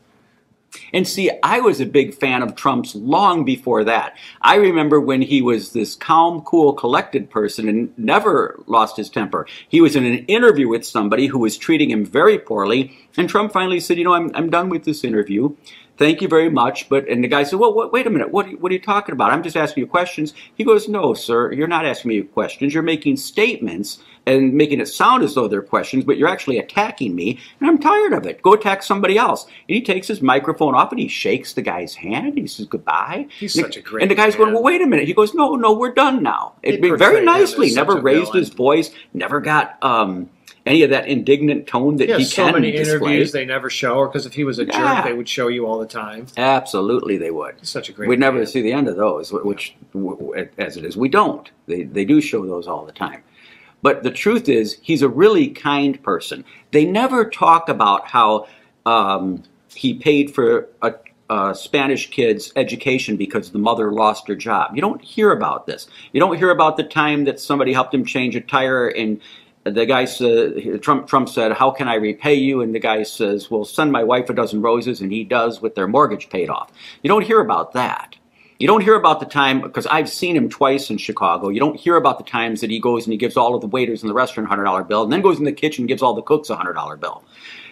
And see, I was a big fan of Trump's long before that. I remember when he was this calm, cool, collected person and never lost his temper. He was in an interview with somebody who was treating him very poorly, and Trump finally said, You know, I'm, I'm done with this interview. Thank you very much. But and the guy said, well, what, wait a minute, what, are you- what are you talking about? I'm just asking you questions. He goes, no, sir, you're not asking me questions. You're making statements and making it sound as though they're questions, but you're actually attacking me, and I'm tired of it. Go attack somebody else. And he takes his microphone off and he shakes the guy's hand. And He says goodbye.
He's
And-
such a great
And the guy's going, well, wait a minute. He goes, no, no, we're done now. It, very
portray him as
nicely. Never raised
villain.
his voice. Never got um, any of that indignant tone that
Yeah,
he
so
can
many
display.
interviews they never show, or because if he was a
Yeah.
jerk, they would show you all the time.
Absolutely, they would.
Such a great.
We'd never see the end of those, which, w- as it is, we don't. They, they do show those all the time. But the truth is, he's a really kind person. They never talk about how um, he paid for a, a Spanish kid's education because the mother lost her job. You don't hear about this. You don't hear about the time that somebody helped him change a tire and the guy said, Trump, Trump said, How can I repay you? And the guy says, Well, send my wife a dozen roses, and he does with their mortgage paid off. You don't hear about that. You don't hear about the time, because I've seen him twice in Chicago. You don't hear about the times that he goes and he gives all of the waiters in the restaurant a $100 bill, and then goes in the kitchen and gives all the cooks a $100 bill.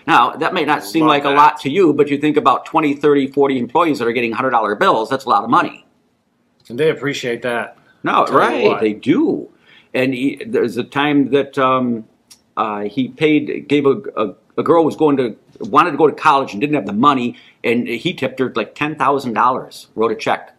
Now, that may not seem like a lot to you, but you think about 20, 30, 40 employees that are getting $100 bills, that's a lot of money.
and they appreciate that.
No, right? They do. And he, there's a time that um, uh, he paid, gave a, a, a girl was going to wanted to go to college and didn't have the money, and he tipped her like ten thousand dollars. Wrote a check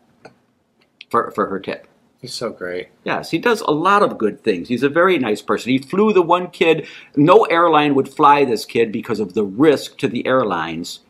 for for her tip.
He's so great.
Yes, he does a lot of good things. He's a very nice person. He flew the one kid. No airline would fly this kid because of the risk to the airlines,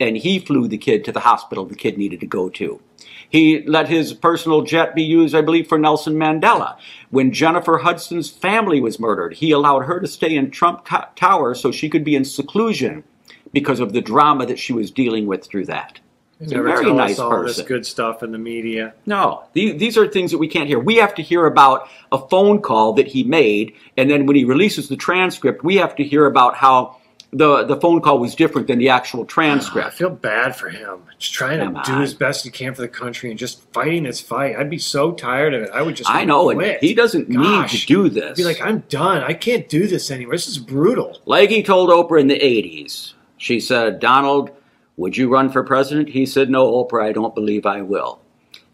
and he flew the kid to the hospital the kid needed to go to. He let his personal jet be used, I believe, for Nelson Mandela. When Jennifer Hudson's family was murdered, he allowed her to stay in Trump Tower so she could be in seclusion because of the drama that she was dealing with through that. He's a very nice
all
person.
this good stuff in the media.
No, the- these are things that we can't hear. We have to hear about a phone call that he made, and then when he releases the transcript, we have to hear about how the, the phone call was different than the actual transcript.
Ah, I feel bad for him. Just trying
Come
to do
on.
his best he can for the country and just fighting his fight. I'd be so tired of it. I would just.
I know,
quit.
he doesn't need to do this.
Be like, I'm done. I can't do this anymore. This is brutal.
Like he told Oprah in the 80s. She said, Donald, would you run for president? He said, No, Oprah, I don't believe I will.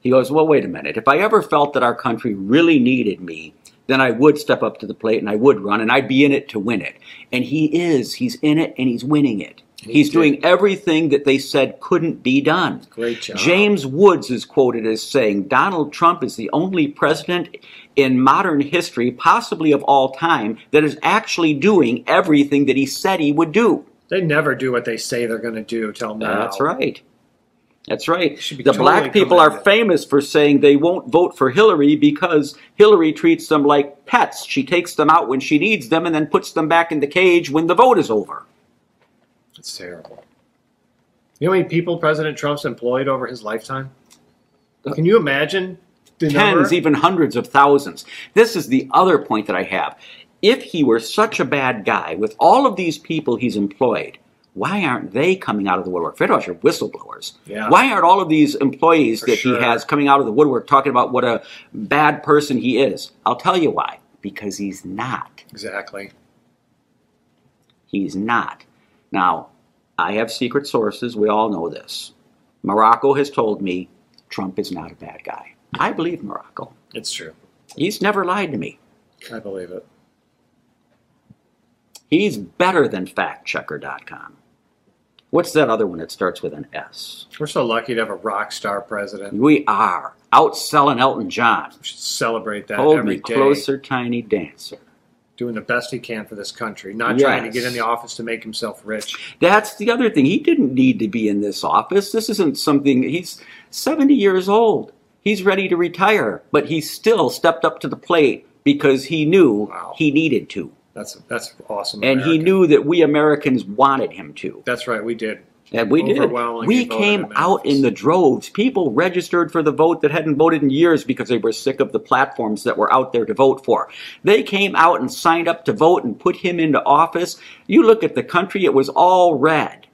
He goes, Well, wait a minute. If I ever felt that our country really needed me, then I would step up to the plate and I would run and I'd be in it to win it. And he is. He's in it and he's winning it. he's
did.
doing everything that they said couldn't be done.
Great job.
James Woods is quoted as saying Donald Trump is the only president in modern history, possibly of all time, that is actually doing everything that he said he would do.
They never do what they say they're going to do. Till now.
That's right. That's right. The
totally
black people are famous for saying they won't vote for Hillary because Hillary treats them like pets. She takes them out when she needs them and then puts them back in the cage when the vote is over.
It's terrible. You know how many people President Trump's employed over his lifetime? Uh, Can you imagine the
tens,
number?
even hundreds of thousands. This is the other point that I have. If he were such a bad guy with all of these people he's employed, why aren't they coming out of the woodwork? About your whistleblowers.
Yeah.
Why aren't all of these employees
For
that
sure.
he has coming out of the woodwork talking about what a bad person he is? I'll tell you why. Because he's not.
Exactly.
He's not. Now, I have secret sources. We all know this. Morocco has told me Trump is not a bad guy. I believe Morocco.
It's true.
He's never lied to me.
I believe it.
He's better than factchecker.com. What's that other one that starts with an S?
We're so lucky to have a rock star president.
We are outselling Elton John.
We should celebrate that
Hold
every
me
day.
closer, tiny dancer.
Doing the best he can for this country, not trying to get in the office to make himself rich.
That's the other thing. He didn't need to be in this office. This isn't something, he's 70 years old. He's ready to retire, but he still stepped up to the plate because he knew
Wow.
he needed to.
That's that's awesome.
And he knew that we Americans wanted him to.
That's right. We did.
And we did. We came
him
out
in.
in the droves. People registered for the vote that hadn't voted in years because they were sick of the platforms that were out there to vote for. They came out and signed up to vote and put him into office. You look at the country, it was all red.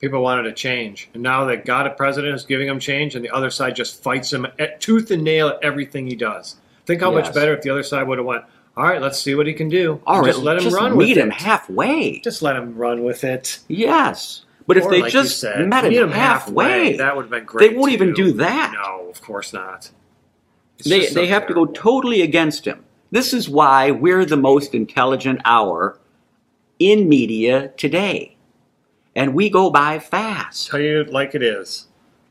People wanted a change, and now that got a president is giving them change, and the other side just fights him at tooth and nail at everything he does. Think how
Yes.
much better if the other side would have went. All right, let's see what he can do.
All right,
just let him
just
run
meet
with
him
it.
halfway.
Just let him run with it.
Yes. But if they
like
just
said,
met
meet
him
'em
halfway,
that would have been great.
they won't even do that.
No, of course not. It's
they they have to go totally against him. This is why we're the most intelligent hour in media today, and we go by fast.
Tell you like it is.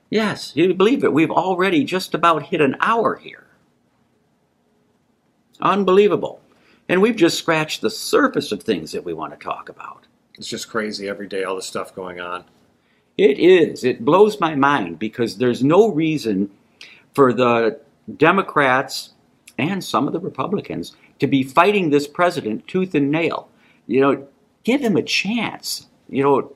Yes, you believe it. We've already just about hit an hour here. Unbelievable. And we've just scratched the surface of things that we want to talk about.
It's just crazy every day, all the stuff going on.
It is. It blows my mind because there's no reason for the Democrats and some of the Republicans to be fighting this president tooth and nail. You know, give him a chance. You know,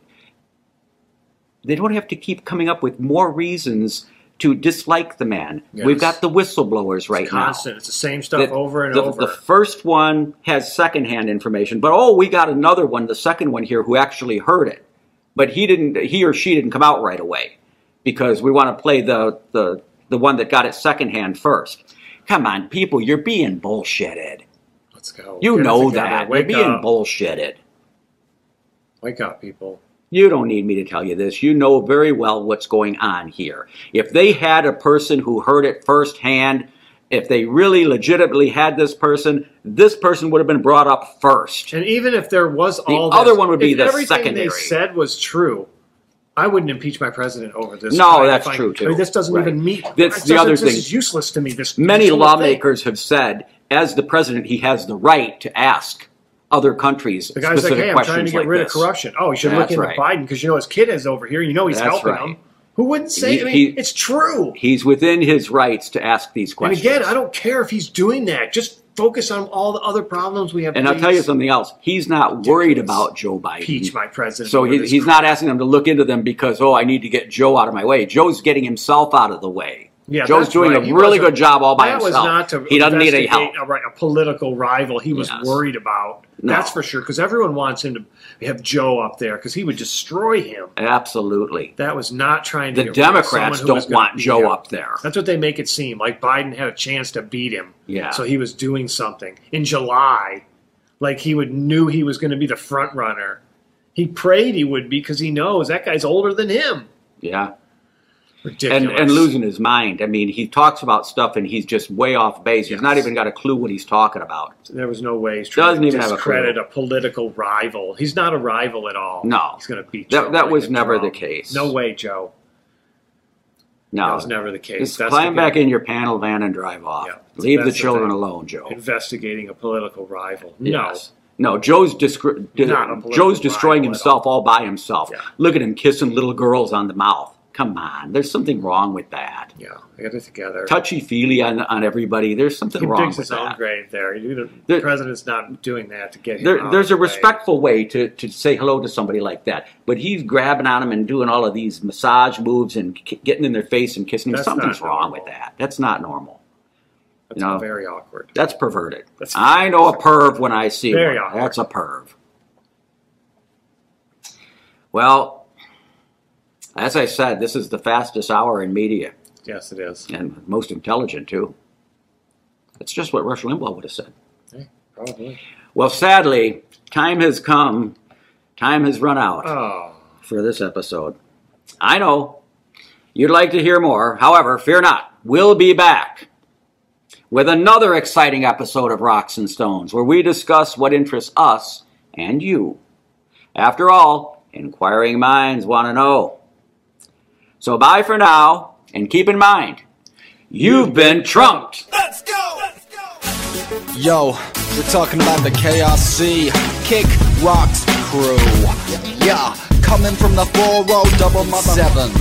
they don't have to keep coming up with more reasons to dislike the man.
Yes.
We've got the whistleblowers right
It's
now.
constant. It's the same stuff
The-
over and
the,
over.
The first one has secondhand information, but oh, we got another one, the second one here, who actually heard it, but he didn't. He or she didn't come out right away because we want to play the the the one that got it secondhand first. Come on, people, you're being bullshitted.
Let's go.
You
Get
know that. You're being
up.
bullshitted.
Wake up, people.
You don't need me to tell you this. You know very well what's going on here. If they had a person who heard it firsthand, if they really legitimately had this person, this person would have been brought up first.
And even if there was all
the
other
one would be
if
the
everything
secondary.
they said was true, I wouldn't impeach my president over this.
No,
I
that's
find-
true,
I
too.
mean, this doesn't
Right.
even meet.
That's the other thing.
This is useless to me. This
Many lawmakers have said, as the president, he has the right to ask other countries.
The guy's like, "Hey, I'm trying to get
like
rid
this.
of corruption." Oh, you should look into
right.
Biden because you know his kid is over here. You know he's
That's
helping
right.
him. Who wouldn't say?
He-
I mean,
he-
it's true.
He's within his rights to ask these questions.
And again, I don't care if he's doing that. Just focus on all the other problems we have.
and I'll tell you something else. He's not worried about Joe Biden.
Impeach my president.
So he, he's not asking them to look into them because, oh, I need to get Joe out of my way. Joe's getting himself out of the way.
Yeah,
Joe's doing
right.
a
He
really good job all by
that
himself.
was not to
he doesn't need any help.
A, a political rival he was
Yes.
worried about.
No.
That's for sure. Because everyone wants him to have Joe up there because he would destroy him.
Absolutely.
That was not trying to.
The
get rid of
Democrats
someone who was
don't want Joe
him.
up there.
That's what they make it seem like. Biden had a chance to beat him.
Yeah.
So he was doing something in July, like he would knew he was going to be the front runner. He prayed he would be because he knows that guy's older than him.
Yeah.
Ridiculous.
And, and losing his mind. I mean, he talks about stuff and he's just way off base. He's not even got a clue what he's talking about.
There was no way he's trying
Doesn't
to
even have a
discredit
clue.
a, political rival. He's not a rival at all.
No.
he's going to beat.
That-
Joe
that was never
drum.
the case.
No way, Joe.
No.
That was never the case.
Just
That's
climb back in your panel van and drive off.
Yeah.
Leave the
the
children
thing.
alone, Joe.
investigating a political rival.
Yes. No, Joe's discre- di-
Not a political
Joe's destroying himself all by himself.
Yeah.
Look at him kissing little girls on the mouth. Come on, there's something wrong with that.
Yeah, they got it together.
Touchy feely on, on everybody. There's something
he
wrong with
his own
that.
grave there. The
There-
president's not doing that to get him.
There, there's a
way.
respectful way to, to say hello to somebody like that, but he's grabbing on them and doing all of these massage moves and ki- getting in their face and kissing them.
That's
Something's
not
wrong with that. That's not normal.
That's
you know,
very awkward.
That's perverted.
That's-
I know a perv when I see
Very
one.
awkward.
That's a perv. Well, as I said, this is the fastest hour in media
Yes, it is.
and most intelligent too. That's just what Rush Limbaugh would have said.
Hey, probably.
Well, sadly, time has come. Time has run out
Oh,
for this episode. I know you'd like to hear more. However, fear not. We'll be back with another exciting episode of Rocks and Stones where we discuss what interests us and you. After all, inquiring minds want to know. So bye for now, and keep in mind, you've been trumped. Let's go.
Yo, we're talking about the KRC Kick Rocks crew. Yeah, coming from the 4 double mother 7.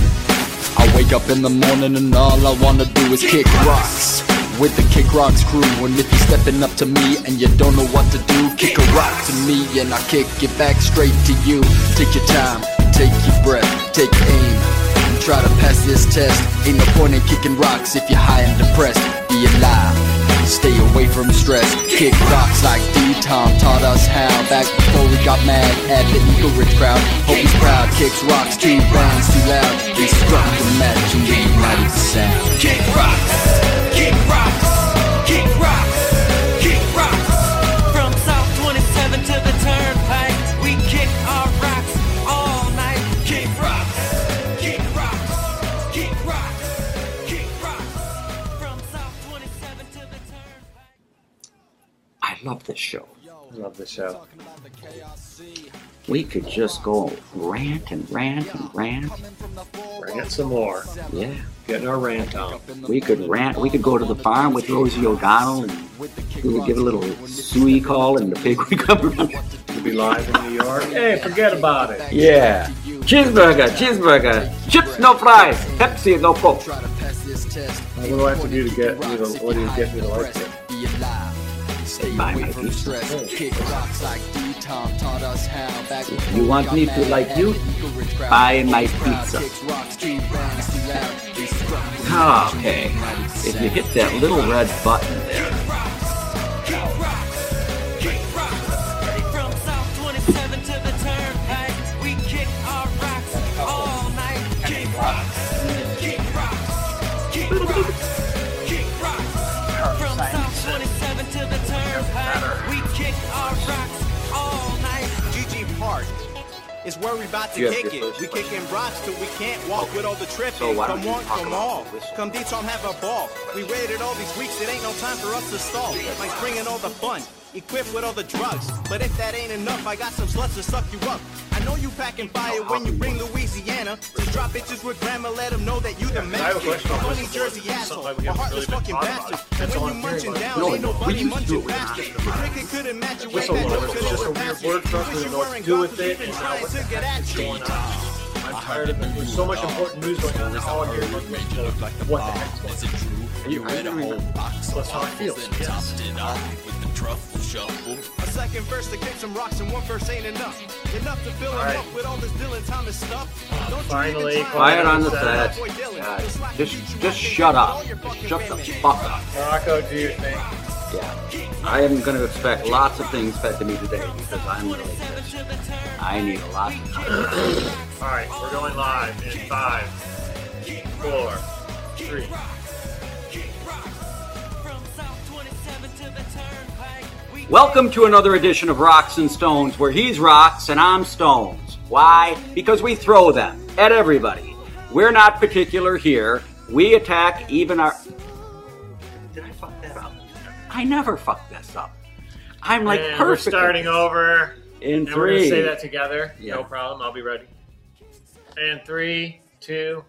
I wake up in the morning and all I wanna do is kick rocks. With the Kick Rocks crew, and if you're stepping up to me and you don't know what to do, kick a rock to me and I'll kick it back straight to you. Take your time, take your breath, take aim, try to pass this test. Ain't no point in kicking rocks if you're high and depressed. Be alive. Stay away from stress. Kick rocks like D-Tom taught us how. Back before we got mad at the Eagle Ridge crowd. Hope he's proud. Kicks rocks, two bands too loud. We struck the match and we united the sound.
Kick rocks, kick rocks,
love this show.
I love the show.
Talking about the KRC.
We could just go rant and rant and rant.
Coming from the
Rant some more.
Yeah.
Getting our rant on.
We could rant. We could go to the farm with Rosie O'Donnell and we would give a little suey call and the pig would come around.
We'll be live in New York. Hey, forget about it.
Yeah. Cheeseburger, cheeseburger, chips, no fries, Pepsi, no Coke.
Try to pass this test.
What do I have to do to get you to, what do you get me to like it?
Be alive. Stay
Buy
away from stress. Kick rocks like D-Tom taught us how. Back
If you want me to like you,
the Eagle crowd.
buy my pizza.
kicks rocks, keep bangs too loud. They scrub with
Ah, okay. If you hit that little red button there,
is where we about to
You
kick it. We kicking rocks till we can't walk with all the tripping.
So don't
come
on.
come
about
all.
the whistle?
Come D-Tom, have a ball. We waited all these weeks, it ain't no time for us to stall. Like bringing all the fun, equipped with all the drugs. But if that ain't enough, I got some sluts to suck you up. I know you packing fire when you bring Louisiana. Just drop bitches with grandma, let them know that you the man.
I have a question about
Funny
whistle
Jersey
blowing.
asshole,
Something we
a
haven't
heartless
really been
fucking
talking about.
bastard.
That's all
When
I'm
you munching down, ain't
No,
nobody
we used to do
munching
it when I
faster. The cricket couldn't match you.
Whistle
ain't that
blowers.
no
It's just a
killer
weird
past you.
word for us.
Wish you
know what
wearing
with
goggles,
it.
even
And now
trying to get at you.
I'm tired of it. There's so much important news going on. That's all I'm hearing. What the heck's going on?
You read a whole box
That's how it feels. Yes.
it off with the truffle shuffle.
A second verse to kick some rocks and one verse ain't enough. Enough to fill him
Alright.
up with all this Dylan Thomas stuff. Don't you
Finally,
even try
quiet
to
on the
that
set.
boy Dylan.
God,
The slack
just-
you
just
want
shut
to
up.
all your fucking
Shut the
women.
fuck up.
Rocco, do your thing.
Yeah. I am going to expect lots of things fed to me today because I'm really pissed. I need a lot of time.
All right, we're going live in five, four, three.
Welcome to another edition of Rocks and Stones, where he's rocks and I'm stones. Why? Because we throw them at everybody. We're not particular here. We attack even our. Did I fuck that up? I never fuck this up. I'm like
and we're
perfect.
starting over.
in
And we're gonna
three.
say that together.
Yeah.
No problem. I'll be ready. And three, two,